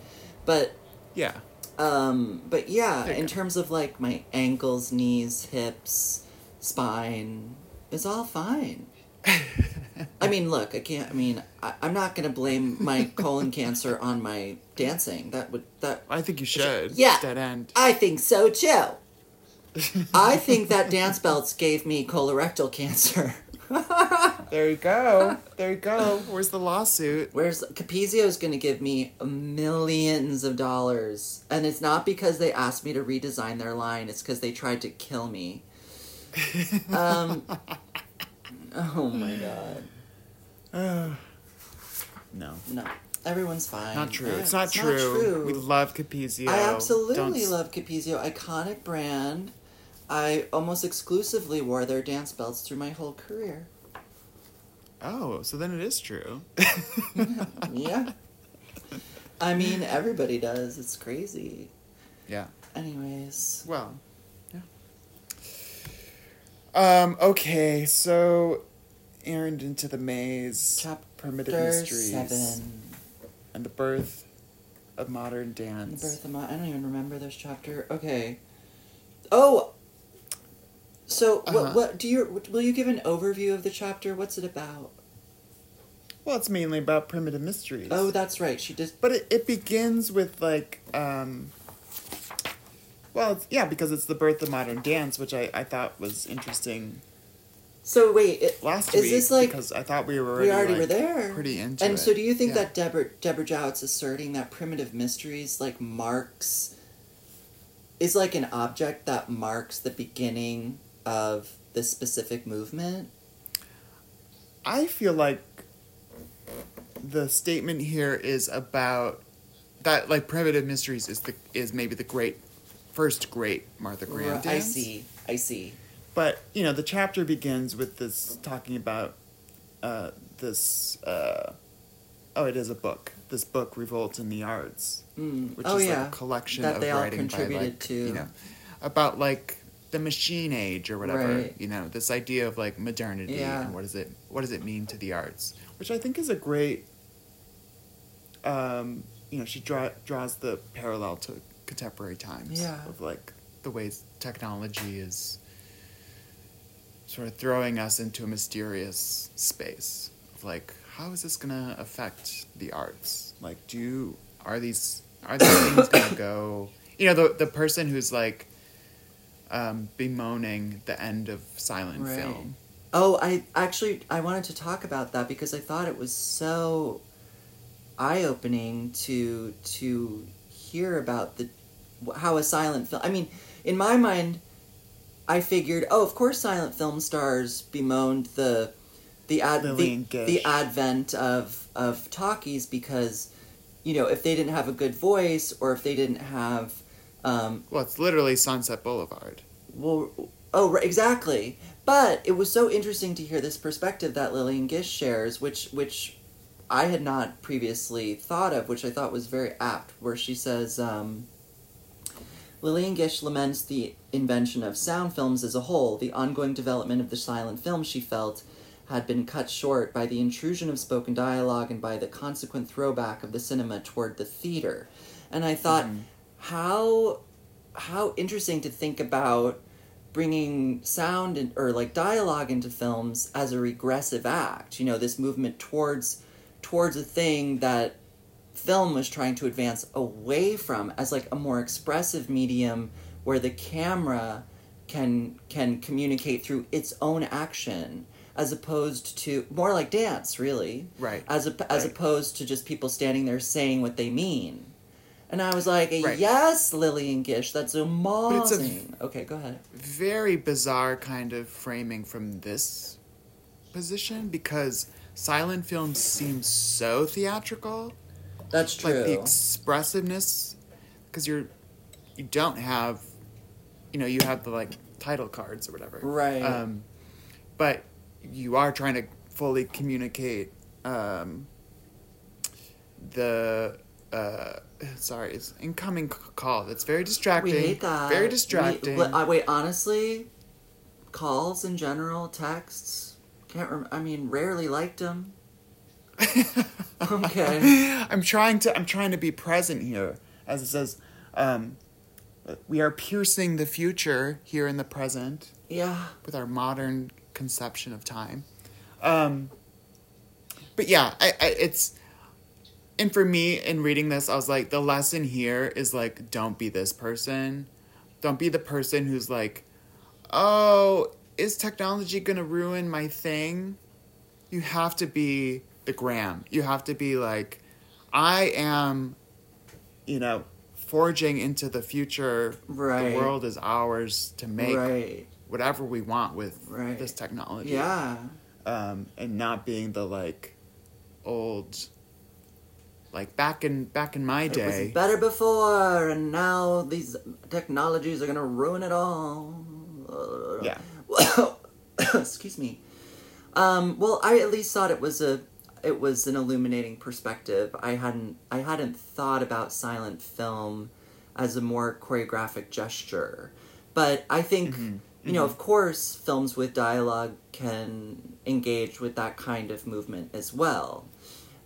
but yeah um, but yeah, in go. terms of like my ankles, knees, hips, spine, it's all fine. I mean, look, I can't. I mean, I, I'm not gonna blame my colon cancer on my dancing. That would that. I think you should Yeah. dead end I think so too. I think that dance belts gave me colorectal cancer. There you go. There you go. Where's the lawsuit? Where's Capezio is going to give me millions of dollars, and it's not because they asked me to redesign their line; it's because they tried to kill me. Um. oh my god! No. No, everyone's fine. Not true. Uh, It's not, true. true. We love Capezio. I absolutely Don't love Capezio, iconic brand. I almost exclusively wore their dance belts through my whole career. Oh, so then it is true. Yeah. I mean, everybody does. It's crazy. yeah. Anyways. Well, yeah. Um. Okay. So, errand into the maze. Chapter primitive mysteries seven. and the birth of modern dance. The birth of. I don't even remember this chapter. Okay. Oh. So Uh-huh. what? What do you? Will you give an overview of the chapter? What's it about? Well, it's mainly about primitive mysteries. Oh, that's right. She just. But it, it begins with like um well yeah because it's the birth of modern dance which I, I thought was interesting So wait. It, last is week this like because I thought we were already, we already like, were there? pretty into And it. so, do you think Yeah. that Deborah Deborah Jowitt's asserting that primitive mysteries like marks is like an object that marks the beginning of this specific movement? I feel like the statement here is about that like primitive mysteries is the is maybe the great first great Martha Graham dance. I see. I see. but you know, the chapter begins with this talking about uh, this. Uh, oh, it is a book. This book, Revolt in the Arts, Mm. which oh is yeah, like a collection that of they all writing by contributed like to. you know about like the machine age or whatever. Right. You know, this idea of like modernity Yeah. and what does it what does it mean to the arts, which I think is a great. Um, you know, she draw, draws the parallel to contemporary times Yeah. of like the ways technology is sort of throwing us into a mysterious space of like how is this gonna affect the arts like do you, are these are these things gonna go you know the the person who's like um, bemoaning the end of silent Right. film Oh, I actually I wanted to talk about that because I thought it was so eye-opening to to hear about the how a silent film. I mean, in my mind, I figured, oh, of course, silent film stars bemoaned the the ad the, the advent of of talkies because you know if they didn't have a good voice or if they didn't have um, well it's literally sunset boulevard well, oh, right, exactly. But it was so interesting to hear this perspective that Lillian Gish shares, which which I had not previously thought of, which I thought was very apt. Where she says, um, Lillian Gish laments the invention of sound films as a whole. The ongoing development of the silent film, she felt, had been cut short by the intrusion of spoken dialogue and by the consequent throwback of the cinema toward the theater. And I thought, how how interesting to think about bringing sound or like dialogue into films as a regressive act you know this movement towards towards a thing that film was trying to advance away from as like a more expressive medium where the camera can can communicate through its own action as opposed to more like dance really Right. as a, as Right. opposed to just people standing there saying what they mean and I was like, Right. yes, Lillian Gish, that's it's a- amazing. Okay, go ahead. very bizarre kind of framing from this position because silent film seems so theatrical That's true. like the expressiveness because you're you don't have you know you have the like title cards or whatever Right. um but you are trying to fully communicate um the uh sorry it's incoming call that's very distracting we hate that. very distracting uh, wait, honestly, calls in general, texts, can't rem- I mean, rarely liked them. okay. I'm trying to I'm trying to be present here, as it says. Um, we are piercing the future here in the present Yeah. with our modern conception of time. Um, but yeah, I, I it's and for me in reading this, I was like, the lesson here is like, don't be this person, don't be the person who's like, oh, is technology gonna ruin my thing? You have to be the gram. You have to be like, I am, you know, forging into the future. Right. The world is ours to make Right. whatever we want with Right. this technology. Yeah. Um, and not being the like old like back in back in my It day. was better before, and now these technologies are gonna ruin it all. Yeah. Excuse me. Um, well, I at least thought it was a it was an illuminating perspective. I hadn't I hadn't thought about silent film as a more choreographic gesture, but I think you know, of course, films with dialogue can engage with that kind of movement as well.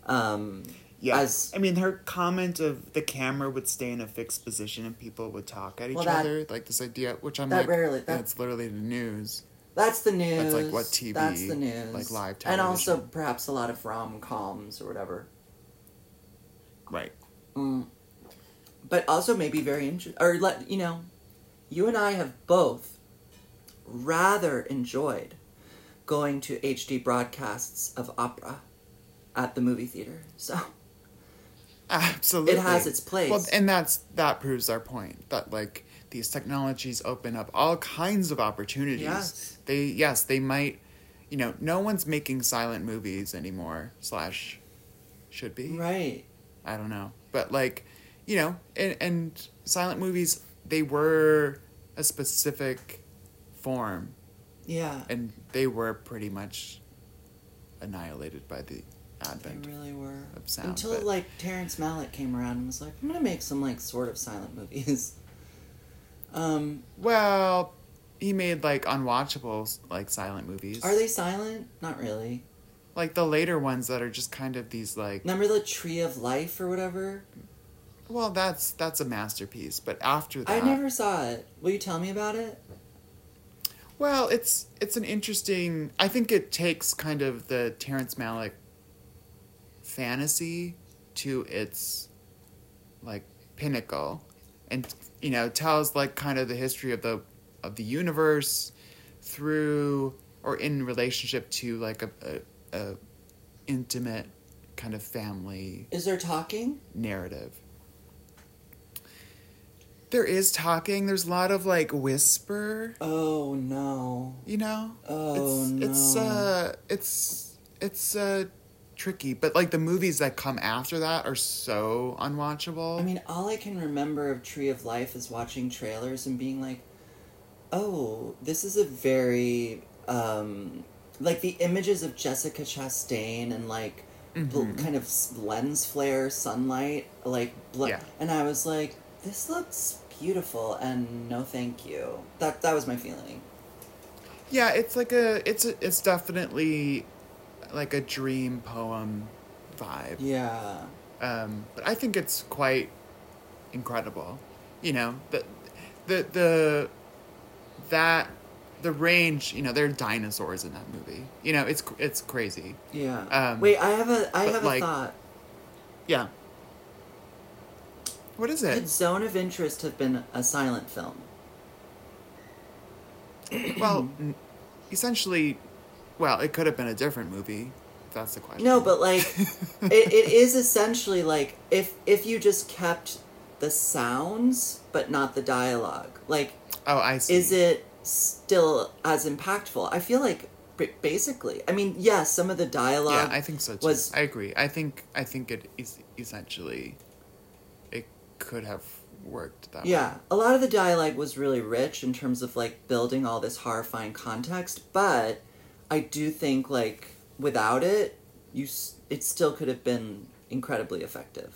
Um, Yeah. as- I mean her comment of the camera would stay in a fixed position and people would talk at each Well, that- other, like this idea which I'm that like rarely- that- that's literally the news. That's the news. That's like what TV, That's the news. like live And also perhaps a lot of rom coms or whatever. Right. Mm. But also maybe very interesting. Or let you know, you and I have both rather enjoyed going to HD broadcasts of opera at the movie theater. So Absolutely. It has its place. Well, and that's that proves our point that like these technologies open up all kinds of opportunities. Yes. They yes, they might you know, no one's making silent movies anymore, slash should be. right, I don't know. But like, you know, and, and silent movies they were a specific form Yeah. and they were pretty much annihilated by the They really were. of sound, Until but- like Terrence Malick came around and was like, I'm gonna make some like sort of silent movies. um, Well, he made like unwatchable like silent movies. are they silent? Not really. like the later ones that are just kind of these like Remember the Tree of Life or whatever? well that's that's a masterpiece but after that I never saw it. Will you tell me about it? well it's it's an interesting i think it takes kind of the terrence malick fantasy to its like pinnacle and you know tells like kind of the history of the of the universe through or in relationship to like a, a, a intimate kind of family Is there talking? narrative. There is talking. There's a lot of like whisper. Oh no. You know. Oh, it's, It's no. uh, it's it's uh, tricky. But like the movies that come after that are so unwatchable. I mean, all I can remember of Tree of Life is watching trailers and being like, "Oh, this is a very um, like the images of Jessica Chastain and like bl- Mhm. kind of lens flare, sunlight, like bl- Yeah. and I was like, "This looks beautiful," and no, thank you. That that was my feeling. yeah, it's like a it's a, it's definitely like a dream poem vibe. Yeah. um, but I think it's quite incredible. You know, the the the that the range. You know, there are dinosaurs in that movie. You know, it's it's crazy. Yeah. Um, Wait, I have a I have like- a thought. Yeah. What is it? Could? Zone of Interest have been a silent film? well, n- essentially, well, it could have been a different movie. That's the question. No, but like it, it is essentially like if if you just kept the sounds but not the dialogue. Like oh, I see. is it still as impactful? I feel like basically. I mean, yes, some of the dialogue Yeah, I think so too. was I agree. I think I think it is essentially. It could have worked that way. Yeah, a lot of the dialogue was really rich in terms of like building all this horrifying context, but I do think like without it, you s- it still could have been incredibly effective.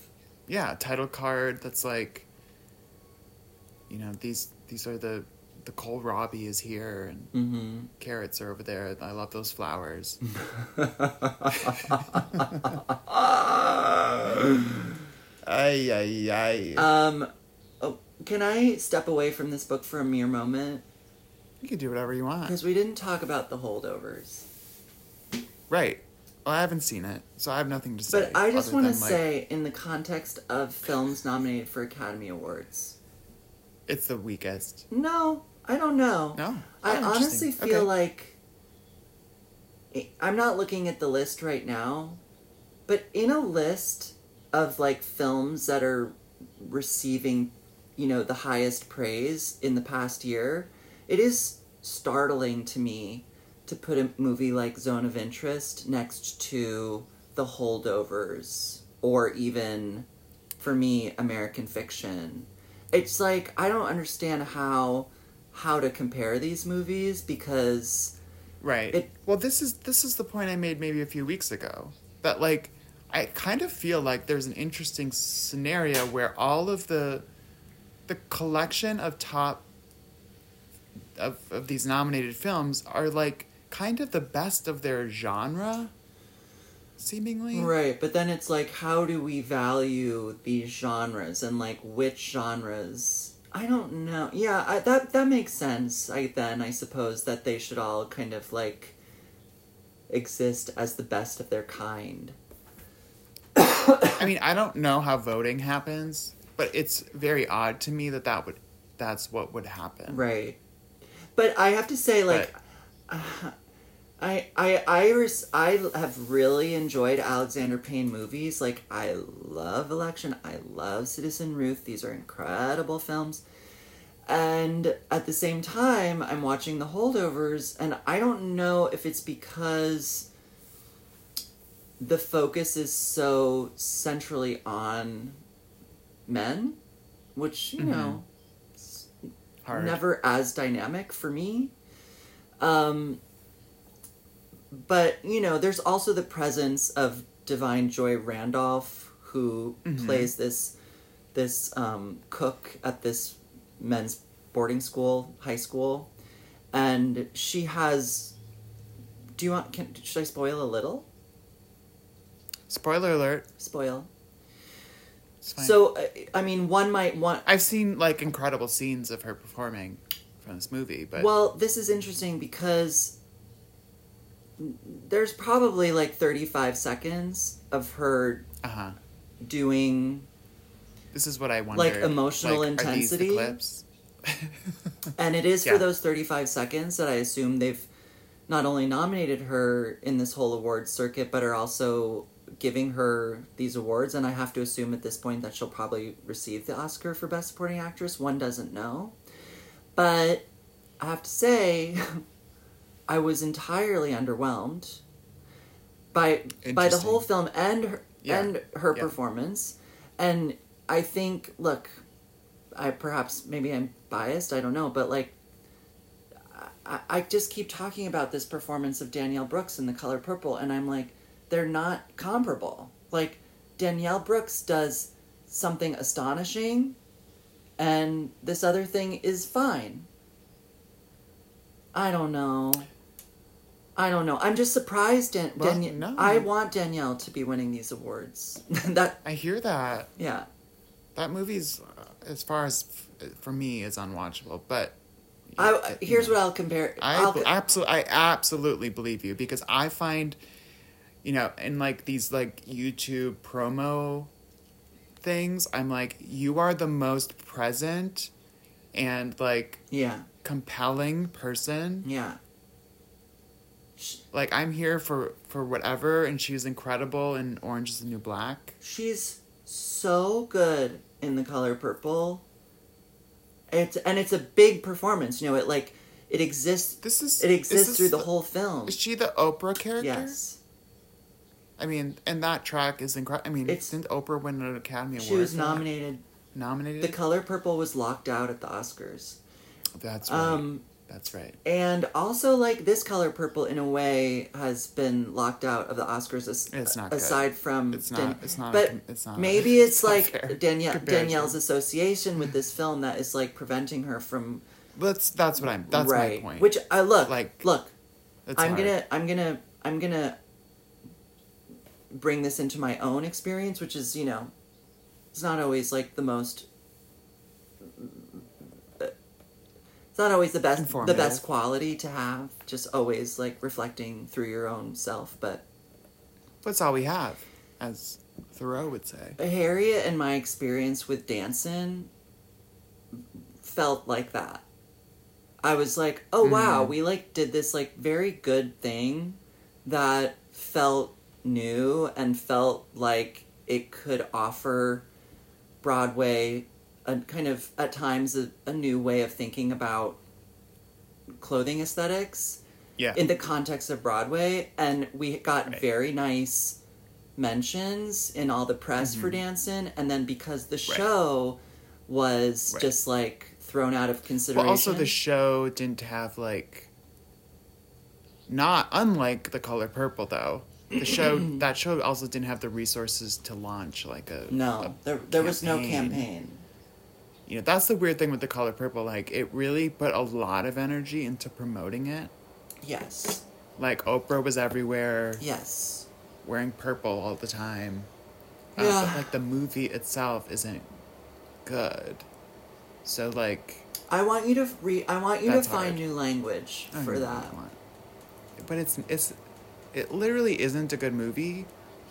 yeah title card that's like you know these these are the the kohlrabi is here and Mm-hmm. carrots are over there I love those flowers ay ay ay Um, oh, can I step away from this book for a mere moment? You can do whatever you want Because we didn't talk about the holdovers. right well I haven't seen it so I have nothing to say But I just want to like, say, in the context of films nominated for Academy Awards, it's the weakest no, I don't know. no I Oh, honestly feel Okay. like eh, I'm not looking at the list right now, but in a list of like films that are receiving, you know, the highest praise in the past year, it is startling to me to put a movie like Zone of Interest next to The Holdovers or even for me American Fiction. It's like I don't understand how how to compare these movies because Right. It- well, this is this is the point I made maybe a few weeks ago. That like I kind of feel like there's an interesting scenario where all of the the collection of top of of these nominated films are like kind of the best of their genre seemingly. Right, but then it's like, how do we value these genres and like which genres? I don't know. Yeah, I, that that makes sense. I then I suppose that they should all kind of like exist as the best of their kind. I mean, I don't know how voting happens, but it's very odd to me that that would that's what would happen. Right, but I have to say, like, I I I res- I have really enjoyed Alexander Payne movies. Like I love Election, I love Citizen Ruth. These are incredible films. And at the same time, I'm watching The Holdovers and I don't know if it's because the focus is so centrally on men, which, you mm-hmm. know, Hard. never as dynamic for me. Um, but you know, there's also the presence of Da'Vine Joy Randolph, who plays this this um, cook at this men's boarding school, high school, and she has. Do you want? Can, should I spoil a little? Spoiler alert. Spoil. So, I- I mean, one might want. I've seen like incredible scenes of her performing from this movie, but Well, this is interesting because there's probably like 35 seconds of her uh huh. doing This is what I wonder. Like, emotional the intensity? clips? and it is Yeah. for those 35 seconds that I assume they've not only nominated her in this whole awards circuit but are also giving her these awards and I have to assume at this point that she'll probably receive the Oscar for best supporting actress. One doesn't know. But I have to say I was entirely underwhelmed by by the whole film and her, Yeah. and her Yeah. performance. And I think look, I perhaps maybe I'm biased, I don't know, but like I, I just keep talking about this performance of Danielle Brooks in The Color Purple and I'm like they're not comparable. Like Danielle Brooks does something astonishing and this other thing is fine. I don't know. I don't know. I'm just surprised. Dan- Well, Danielle. no. I want Danielle to be winning these awards. that I hear that. yeah. That movie's, uh, as far as f- for me, is unwatchable. But I uh, here's know, what I'll compare. I I'll, absolutely, I absolutely believe you because I find, you know, in like these like YouTube promo things, I'm like, you are the most present and like yeah, compelling person. yeah, Like I'm here for for whatever, and she's incredible in Orange Is the New Black. she's so good in the color purple. It's and it's a big performance. You know, it like it exists. This is it exists this through the whole film. Is she the Oprah character? Yes, I mean, and that track is incredible. I mean, It's- didn't Oprah win an Academy Award? she was that? nominated. Nominated. The color purple was locked out at the Oscars. That's right. Um, That's right. and also like this color purple in a way has been locked out of the Oscars as, It's not good. aside from It's Dan- not. It's not. but a it's not. maybe it's, it's like Danielle. Danielle's association with this film that is like preventing her from That's that's what I'm. That's right my point. which I look Like, look I'm hard. gonna I'm gonna I'm gonna bring this into my own experience which is you know it's not always like the most it's not always the best the best quality to have just always like reflecting through your own self but That's all we have, as Thoreau would say. Harriet and my experience with dancing felt like that. I was like, oh wow, Mhm. we like did this like very good thing that felt new and felt like it could offer Broadway a kind of at times a, a new way of thinking about clothing aesthetics Yeah. in the context of Broadway, and we got Right. very nice mentions in all the press for mm-hmm. dancing, and then because the show was Right. just like thrown out of consideration. well, also the show didn't have like. Not unlike the color purple though. The show that show also didn't have the resources to launch like a no, a there there was no campaign. you know that's the weird thing with the color purple like it really put a lot of energy into promoting it Yes, like oprah was everywhere yes, wearing purple all the time Uh, Yeah. but like the movie itself isn't good so like I want you to re. I want you to find hard. new language I for that. what I want. but it's it's it literally isn't a good movie.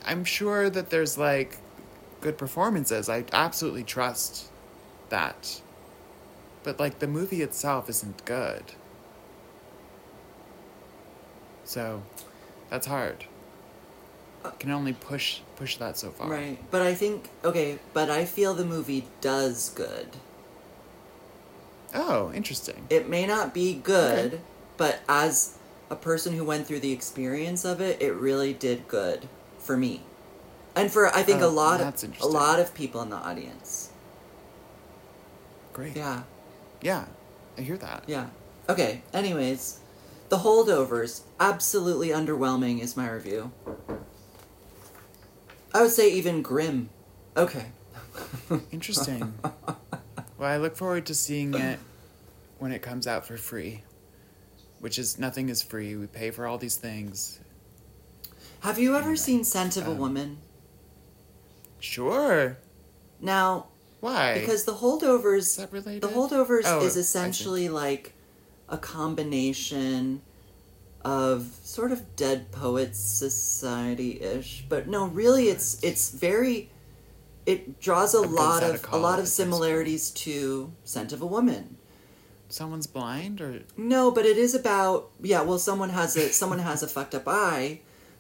I'm sure that there's like good performances. I absolutely trust that. But like the movie itself isn't good. So that's hard. Uh, Can only push push that so far. Right, but I think okay, but I feel the movie does good. oh interesting. It may not be good, Okay. but as a person who went through the experience of it, it really did good for me. And for I think Oh, a lot of a lot of people in the audience. great Yeah. yeah i hear that Yeah. Okay, anyways, The Holdovers, absolutely underwhelming is my review. I would say even grim. Okay. Interesting. well, I look forward to seeing it when it comes out for free. Which is nothing is free. We pay for all these things. Have you ever seen Scent Um, of a Woman? Sure. Now, Why? because the holdovers is that related? the holdovers Oh, is essentially like a combination of sort of dead poets society-ish but no really it's it's very it draws a lot of a a lot of similarities to scent of a woman Someone's blind or no but it is about yeah well someone has a someone has a fucked up eye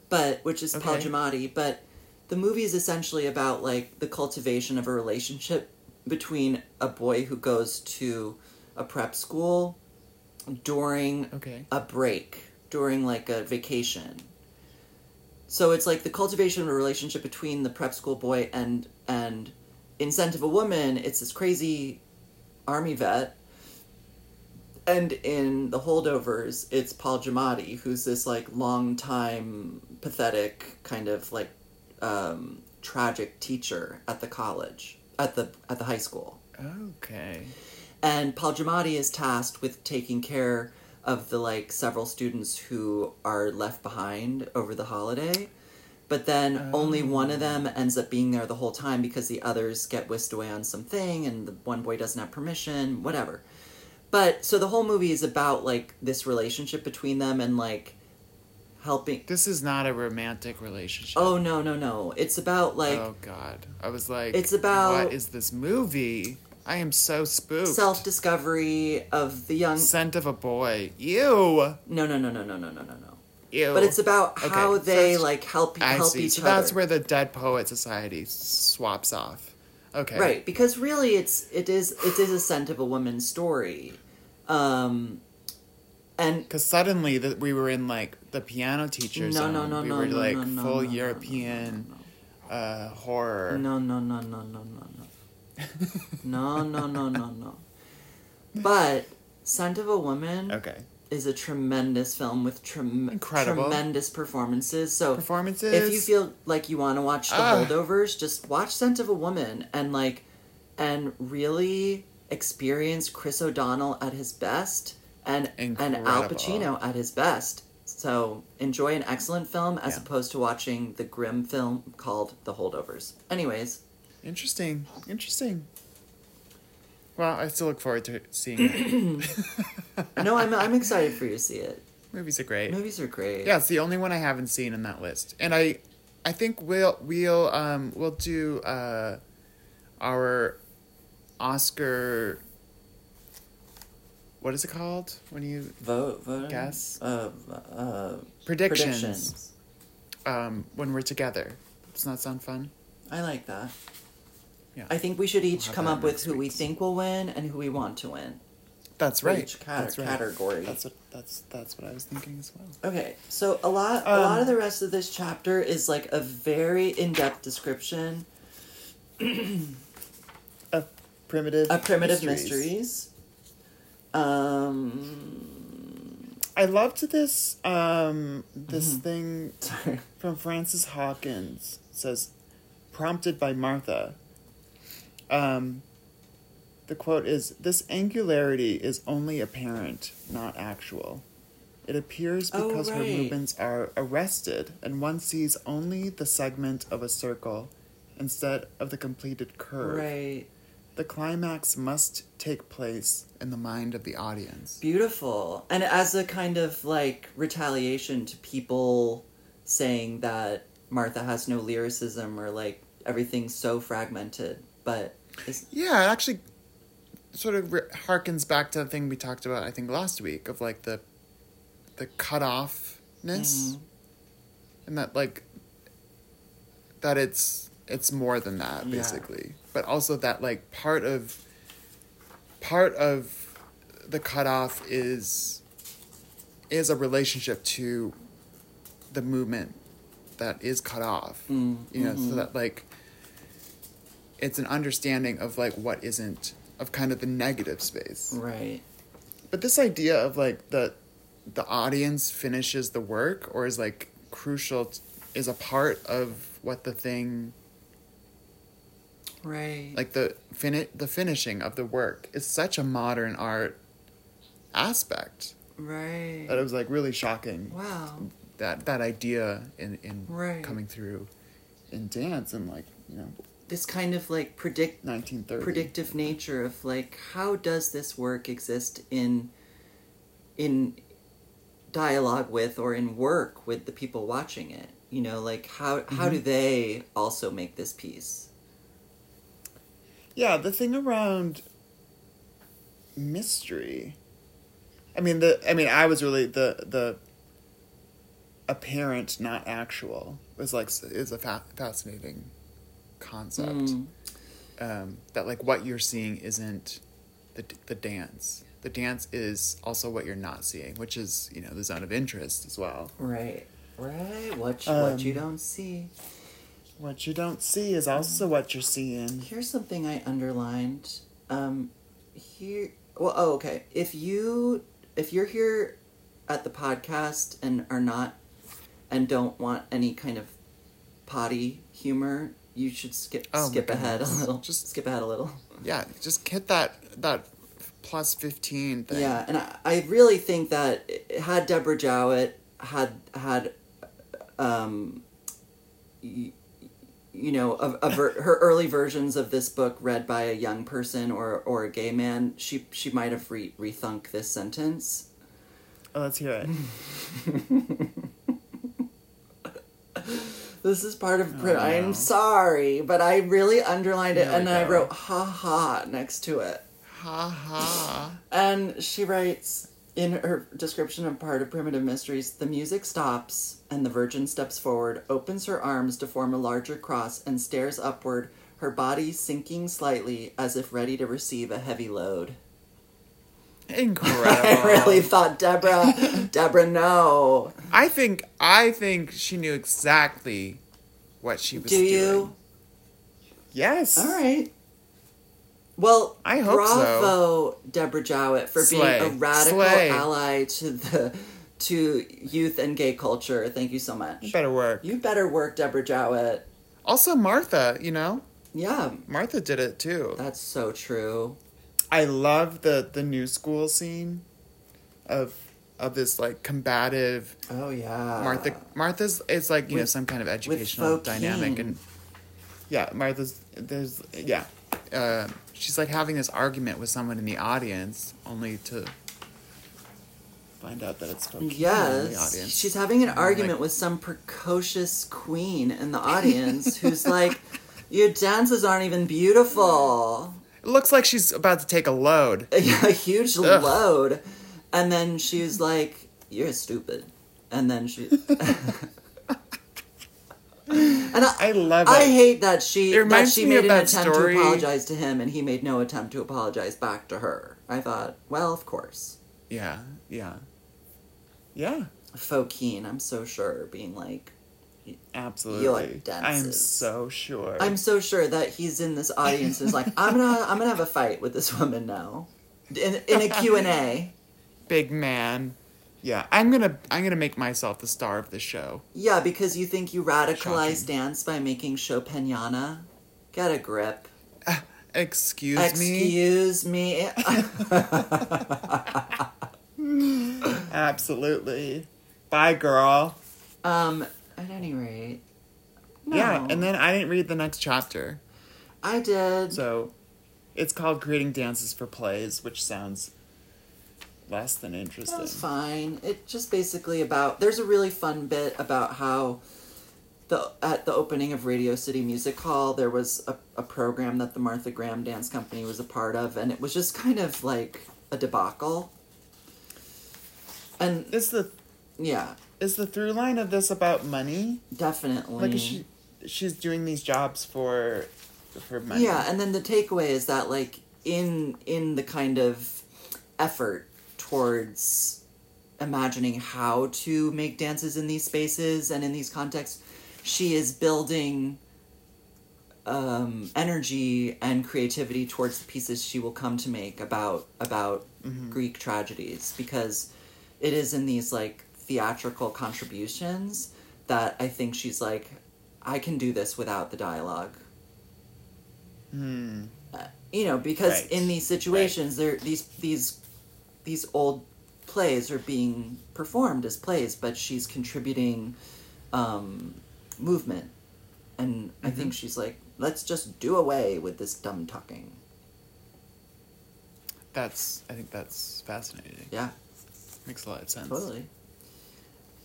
but which is Paul Okay. Giamatti but the movie is essentially about like the cultivation of a relationship between a boy who goes to a prep school during okay. a break during like a vacation so it's like the cultivation of a relationship between the prep school boy and and in Scent of a Woman it's this crazy army vet and in the holdovers it's paul giamatti who's this like long time pathetic kind of like um, tragic teacher at the college at the at the high school Okay. and Paul Giamatti is tasked with taking care of the like several students who are left behind over the holiday. But then only one of them ends up being there the whole time because the others get whisked away on something and the one boy doesn't have permission, whatever. But so the whole movie is about like this relationship between them and like helping This is not a romantic relationship. Oh no, no, no. It's about like oh god. I was like It's about- what is this movie? I am so spooked. self-discovery of the young Scent of a boy. Ew. No, no, no, no, no, no, no, no, no. Ew. But it's about Okay, how so they it's- like help I help see. each So other. that's where the Dead Poet Society swaps off. Okay. right because really it's it is it is a scent of a woman's story, um, and Because suddenly that we were in like the piano teacher no, zone. no, no, no. we no, were no, like no, no, full no, no, European uh, horror. no, no, no, no, no, no, no, no, no, no, no, no. But scent of a woman Okay. is a tremendous film with trem- Incredible. tremendous performances. So Performances. if you feel like you want to watch the Ah. holdovers just watch scent of a woman and like and really experience chris o'donnell at his best and and al pacino at his best so enjoy an excellent film as Yeah. opposed to watching the grim film called the holdovers anyways Interesting. Interesting. Well, I still look forward to seeing it. no I'm, I'm excited for you to see it Movies are great. movies are great Yeah, it's the only one I haven't seen in that list, and I, I think we'll we'll um we'll do uh, our Oscar. What is it called when you vote vote Guess? uh, uh, predictions, predictions um when we're together? Does that sound fun? i like that Yeah. I think we should each have come up with who we think will win and who we want to win. That's right. each cat- that's right. category. That's what that's that's what I was thinking as well. Okay, so a lot a Um, lot of the rest of this chapter is like a very in-depth description A primitive. of primitive mysteries. mysteries. Um I loved this um this Mm-hmm. thing sorry. from Frances Hawkins It says prompted by Martha. Um the quote is this angularity is only apparent, not actual. It appears Oh, because her movements are arrested and one sees only the segment of a circle instead of the completed curve. Right. The climax must take place in the mind of the audience. Beautiful. And as a kind of like retaliation to people saying that Martha has no lyricism or like everything's so fragmented, but it's, Yeah, it actually sort of re- harkens back to the thing we talked about, I think, last week of like the the cut offness, Mhm. and that like that it's it's more than that Yeah. basically, but also that like part of part of the cutoff is is a relationship to the movement that is cut off Mm, you know mhm. so that like it's an understanding of like what isn't of kind of the negative space right. but this idea of like the the audience finishes the work or is like crucial t- is a part of what the thing Right. like the fin- the finishing of the work is such a modern art aspect right. that it was like really shocking wow. that that idea in in Right. coming through in dance and like you know This kind of like predict 1930 predictive nature of like how does this work exist in in dialogue with or in work with the people watching it you know like how how do mm-hmm. they also make this piece Yeah, the thing around mystery. I mean the I mean I was really the the apparent not actual was like is a fa- fascinating concept. Mm. Um, that like what you're seeing isn't the the dance. The dance is also what you're not seeing, which is you know the zone of interest as well. right right what you, what you Um, don't see What you don't see is also what you're seeing. Here's something I underlined. Um, here, well, oh, okay. If you if you're here at the podcast and are not and don't want any kind of potty humor, you should skip Oh skip ahead a little. Just- skip ahead a little. Yeah, just hit that that plus fifteen thing. Yeah, and I, I really think that had Deborah Jowitt had had um y- you know a, a ver- her early versions of this book read by a young person or or a gay man she she might have re- rethunk this sentence Oh, let's hear it. this is part of Oh, no. i'm sorry but i really underlined it Here and then i wrote ha ha next to it ha ha. And she writes in her description of part of Primitive Mysteries the music stops, and the Virgin steps forward, opens her arms to form a larger cross, and stares upward, her body sinking slightly as if ready to receive a heavy load. Incredible. I really thought, Deborah, Deborah, no. I think I think she knew exactly what she was Do doing. Do you? Yes. All right. Well, I hope bravo, Deborah Jowitt, for Slay. being a radical Slay. ally to the to youth and gay culture. Thank you so much. Better work. You better work, Deborah Jowitt. Also Martha, you know? Yeah, Martha did it too. that's so true. I love the the new school scene of of this like combative Oh yeah, Martha Martha's is like, you know, some kind of educational dynamic and yeah, Martha's there's yeah. Uh, she's like having this argument with someone in the audience only to find out that it's the Yes, audience. she's having an I'm argument like- with some precocious queen in the audience who's like, "Your dances aren't even beautiful." It looks like she's about to take a load. a huge Ugh. load, and then she's like, "You're stupid," and then she. and I, I love it. I hate that she that she made an attempt story- to apologize to him, and he made no attempt to apologize back to her. I thought, well, of course, yeah, yeah. Yeah, Fokine, I'm so sure, being like, absolutely. I'm so sure. I'm so sure that he's in this audience is like, I'm gonna I'm gonna have a fight with this woman now, in in a Q and A. big man. Yeah, I'm gonna I'm gonna make myself the star of the show. Yeah, because you think you radicalize Shocking. dance by making Chopiniana. Get a grip. Excuse, me. Excuse me. Absolutely. Bye, girl. um, at any rate. No. Yeah, and then I didn't read the next chapter, I did. so it's called "Creating Dances for Plays," which sounds less than interesting. was fine. It just basically about there's a really fun bit about how the at the opening of Radio City Music Hall there was a, a program that the Martha Graham Dance Company was a part of and it was just kind of like a debacle. And Is the yeah, is the through line of this about money? definitely. Like, she she's doing these jobs for for money? Yeah, and then the takeaway is that like in in the kind of effort towards imagining how to make dances in these spaces and in these contexts, she is building um, energy and creativity towards the pieces she will come to make about about Greek tragedies because it is in these like theatrical contributions that I think she's like, I can do this without the dialogue. Uh, you know, because Right. in these situations, there these these these old plays are being performed as plays, but she's contributing um, movement, and I think she's like, let's just do away with this dumb talking. That's. I think that's fascinating. Yeah, Makes a lot of sense. totally.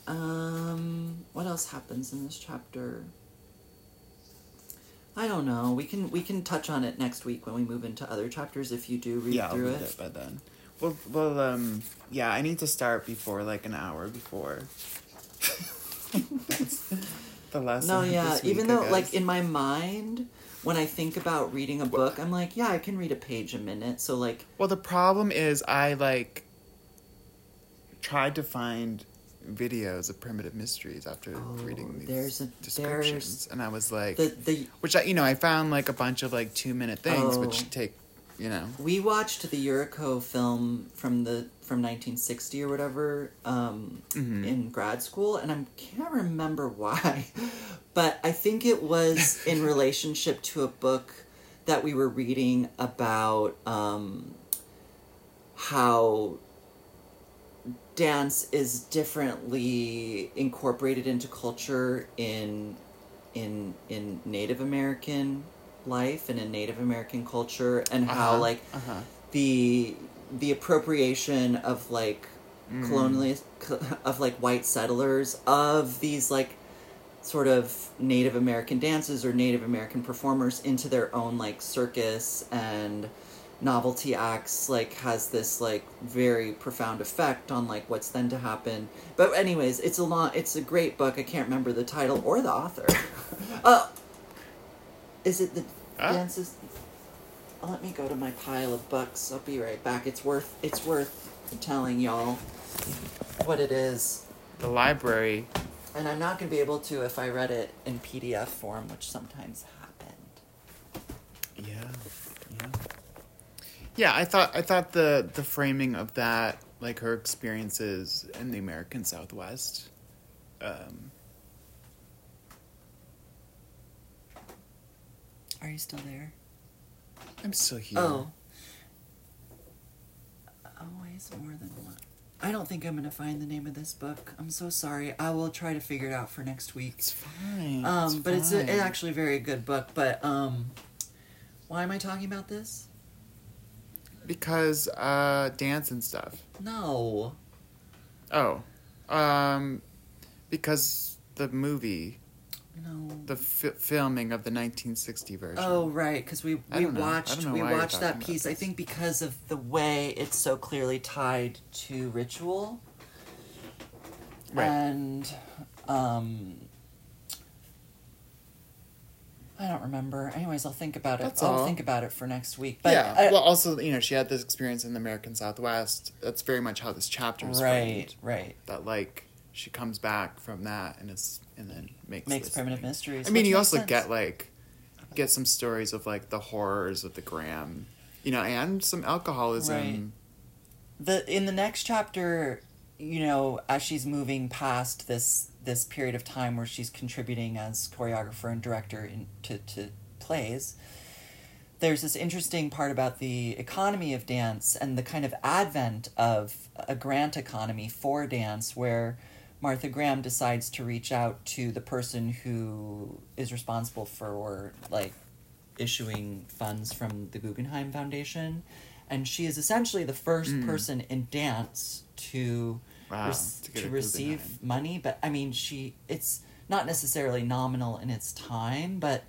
Um, what else happens in this chapter? I don't know. We can we can touch on it next week when we move into other chapters if you do read yeah, I'll through read it. it by then. Well, well, um, yeah, I need to start before like an hour before. That's the lesson. No, yeah. week, Even though, like, in my mind, when I think about reading a book, I'm like, yeah, I can read a page a minute. So, like, Well, the problem is I like tried to find videos of primitive mysteries after Oh, reading these there's a- descriptions, and I was like, the the which I you know I found like a bunch of like two minute things, Oh. which take you know we watched the Yuriko film from the from 1960 or whatever um, Mhm. in grad school, and I can't remember why, but I think it was in relationship to a book that we were reading about um, how dance is differently incorporated into culture in in in Native American life and in Native American culture and how Uh-huh, like uh-huh. the the appropriation of like Mm. colonial of like white settlers of these like sort of Native American dances or Native American performers into their own like circus and novelty acts like has this like very profound effect on like what's then to happen. But anyways, it's a long it's a great book. I can't remember the title or the author. uh is it the Ah. dances let me go to my pile of books. I'll be right back. It's worth it's worth telling y'all what it is. the library. And I'm not going to be able to if I read it in PDF form, which sometimes happened. Yeah, yeah, yeah. I thought I thought the the framing of that, like her experiences in the American Southwest, um, Are you still there? I'm still here. Oh. Always more than one. I don't think I'm going to find the name of this book. I'm so sorry. I will try to figure it out for next week. it's fine. Um, but it's a, fine. it's actually a very good book. But um, why am I talking about this? because uh, dance and stuff. No. Oh, um, because the movie, No. the fi- filming of the 1960 version. Oh right, because we we don't know. I watched we watched that piece. I think because of the way it's so clearly tied to ritual, Right. and um, I don't remember. Anyways, I'll think about it. That's I'll all. think about it for next week. But yeah. I- well, also, you know, she had this experience in the American Southwest. That's very much how this chapter is right, framed. right. That like she comes back from that and is and then makes Makes this primitive thing. mysteries. I mean, you also sense. get like get some stories of like the horrors of the gram, you know, and some alcoholism. Right. the in the next chapter you know as she's moving past this this period of time where she's contributing as choreographer and director in, to, to plays there's this interesting part about the economy of dance and the kind of advent of a grant economy for dance where Martha Graham decides to reach out to the person who is responsible for like issuing funds from the Guggenheim Foundation and she is essentially the first Mm. person in dance to Wow, rec- to to, receive Guggenheim. money but I mean she it's not necessarily nominal in its time but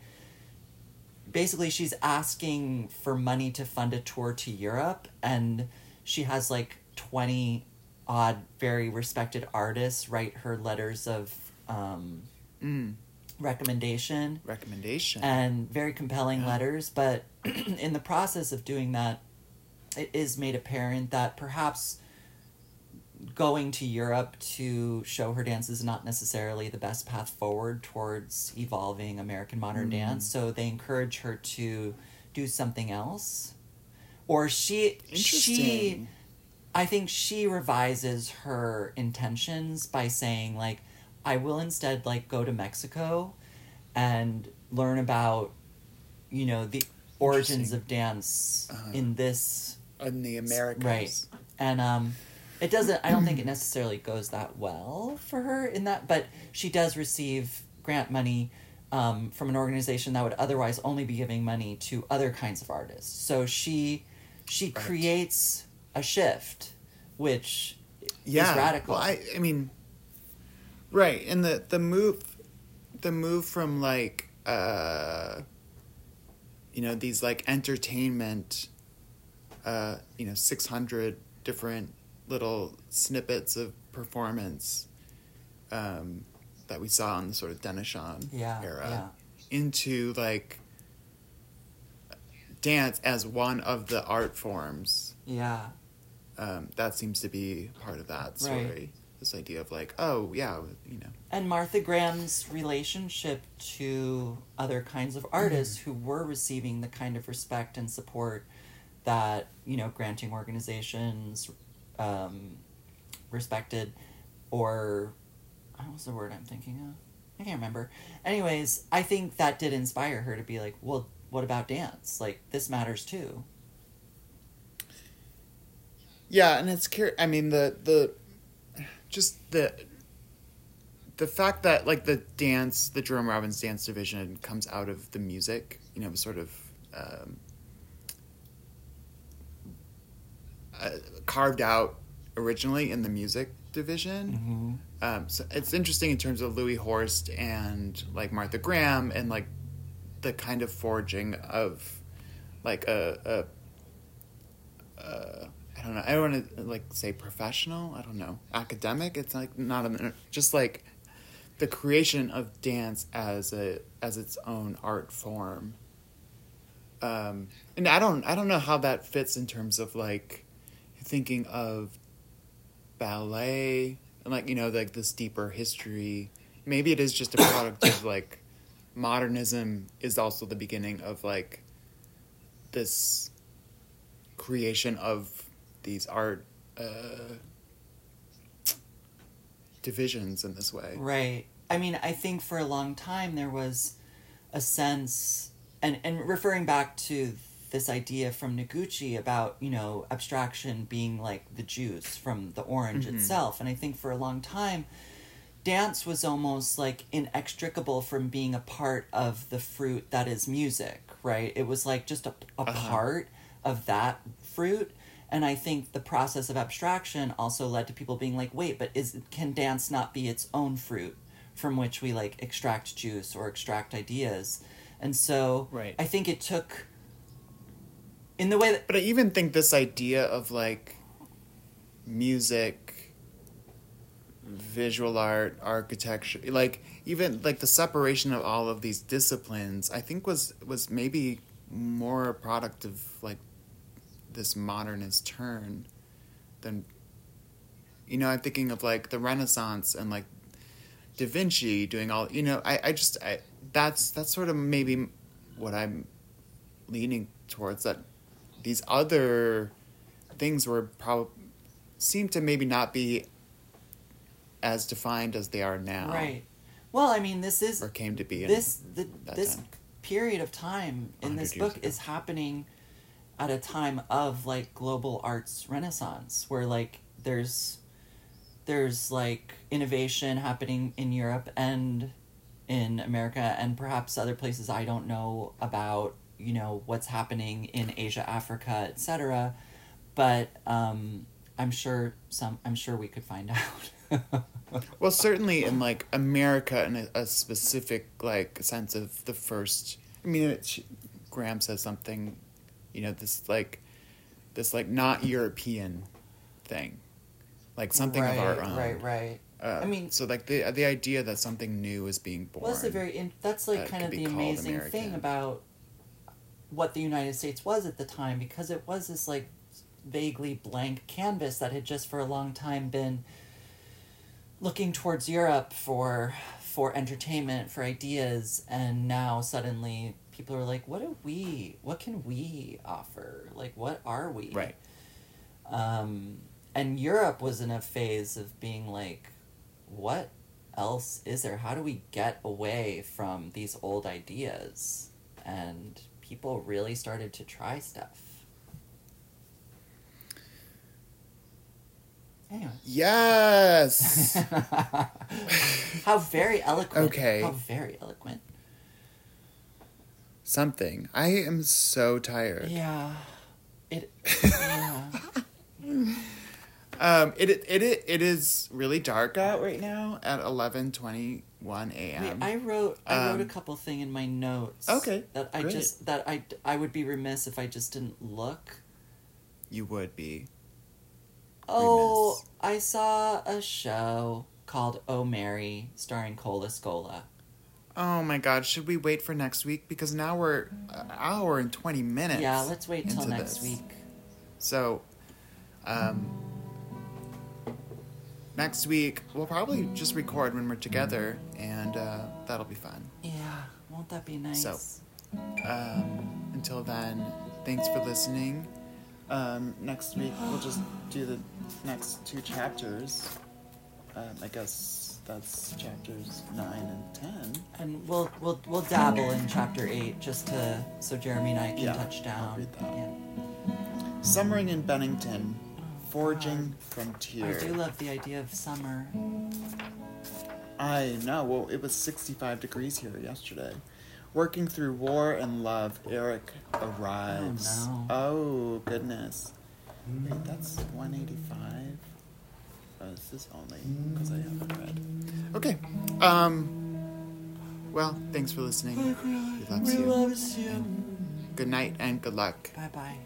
basically she's asking for money to fund a tour to Europe and she has like 20 odd very respected artists write her letters of um, Mm. recommendation Recommendation. and very compelling Yeah. letters but in the process of doing that it is made apparent that perhaps going to Europe to show her dance is not necessarily the best path forward towards evolving American modern Mm. dance. So they encourage her to do something else. Or she she. I think she revises her intentions by saying like I will instead like go to Mexico and learn about you know the origins of dance Uh-huh. in this in the Americas. right and um it doesn't i don't think it necessarily goes that well for her in that but she does receive grant money um, from an organization that would otherwise only be giving money to other kinds of artists so she she Right. creates a shift which yeah is radical. Well, I, I mean, right, and the the move, the move from like, uh, you know, these like entertainment, uh, you know, six hundred different little snippets of performance, um, that we saw in the sort of Denishawn yeah era yeah into like dance as one of the art forms. Yeah um, that seems to be part of that story. Right. This idea of like, oh yeah, you know, and Martha Graham's relationship to other kinds of artists who were receiving the kind of respect and support that you know granting organizations um, respected or what was the word I'm thinking of? I can't remember. Anyways, I think that did inspire her to be like, well, what about dance? Like this matters too. Yeah, and it's cur- I mean the the just the the fact that like the dance, the Jerome Robbins dance division comes out of the music, you know, sort of um, uh, carved out originally in the music division. Um, so it's interesting in terms of Louis Horst and like Martha Graham and like the kind of forging of like a, a uh, I don't know. I don't want to like say professional. I don't know academic. It's like not a just like the creation of dance as a as its own art form. Um, and I don't I don't know how that fits in terms of like thinking of ballet and like you know like this deeper history. Maybe it is just a product of like modernism is also the beginning of like this creation of these art uh, divisions in this way. Right. I mean, I think for a long time there was a sense, and, and referring back to this idea from Noguchi about, you know, abstraction being like the juice from the orange itself. And I think for a long time, dance was almost like inextricable from being a part of the fruit that is music, right? It was like just a, a part of that fruit. And I think the process of abstraction also led to people being like, wait, but is can dance not be its own fruit from which we like extract juice or extract ideas? And so Right. I think it took in the way that But I even think this idea of like music, visual art, architecture, like even like the separation of all of these disciplines, I think was was maybe more a product of like this modernist turn than you know, I'm thinking of like the Renaissance and like Da Vinci doing all you know, I, I just I that's that's sort of maybe what I'm leaning towards that these other things were probably seem to maybe not be as defined as they are now right. Well, I mean, this is or came to be this the, this time. period of time in this book ago. is happening at a time of like global arts renaissance where like there's there's like innovation happening in Europe and in America and perhaps other places I don't know about you know what's happening in Asia Africa etc but um I'm sure some I'm sure we could find out. Well certainly in like america in a, a specific like sense of the first i mean it, she, graham says something you know this like this like not european thing. Like something right, of our own right right. Uh, I mean- so like the the idea that something new is being born Well, that's the very in, that's like that kind of the amazing American. thing about what the United States was at the time because it was this like vaguely blank canvas that had just for a long time been looking towards Europe for for entertainment for ideas and now suddenly people are like what do we what can we offer like what are we right um, and Europe was in a phase of being like, what else is there? How do we get away from these old ideas? And people really started to try stuff. Anyway. Yes. How very eloquent. Okay. How very eloquent. Something. I am so tired. Yeah. It. Yeah. Um, it, it it it is really dark out right now at eleven twenty one a.m. I wrote. I wrote a Um, couple thing in my notes. Okay, That I great. just that I I would be remiss if I just didn't look. you would be. Oh, Remiss. I saw a show called Oh Mary, starring Cole Escola. Oh my god! Should we wait for next week because now we're an hour and twenty minutes. Yeah, let's wait till next this. week. So, um, next week we'll probably just record when we're together, and uh, that'll be fun. Yeah, won't that be nice? So- Um, until then, thanks for listening. Um, next week we'll just do the next two chapters. Um, I guess that's chapters nine and ten. and we'll we'll we'll dabble in chapter eight just to so Jeremy and I can Yeah, touch down. I'll read that. Yeah. Summering in Bennington, oh, forging Frontiers. I do love the idea of summer. I know. Well, it was 65 degrees here yesterday. Working through war and love, Eric arrives. Oh, no. Oh, goodness. Wait, that's 185. Oh, this is only because I haven't read. Okay. Um. Well, thanks for listening. We loves We you. loves you. Good night and good luck. Bye bye.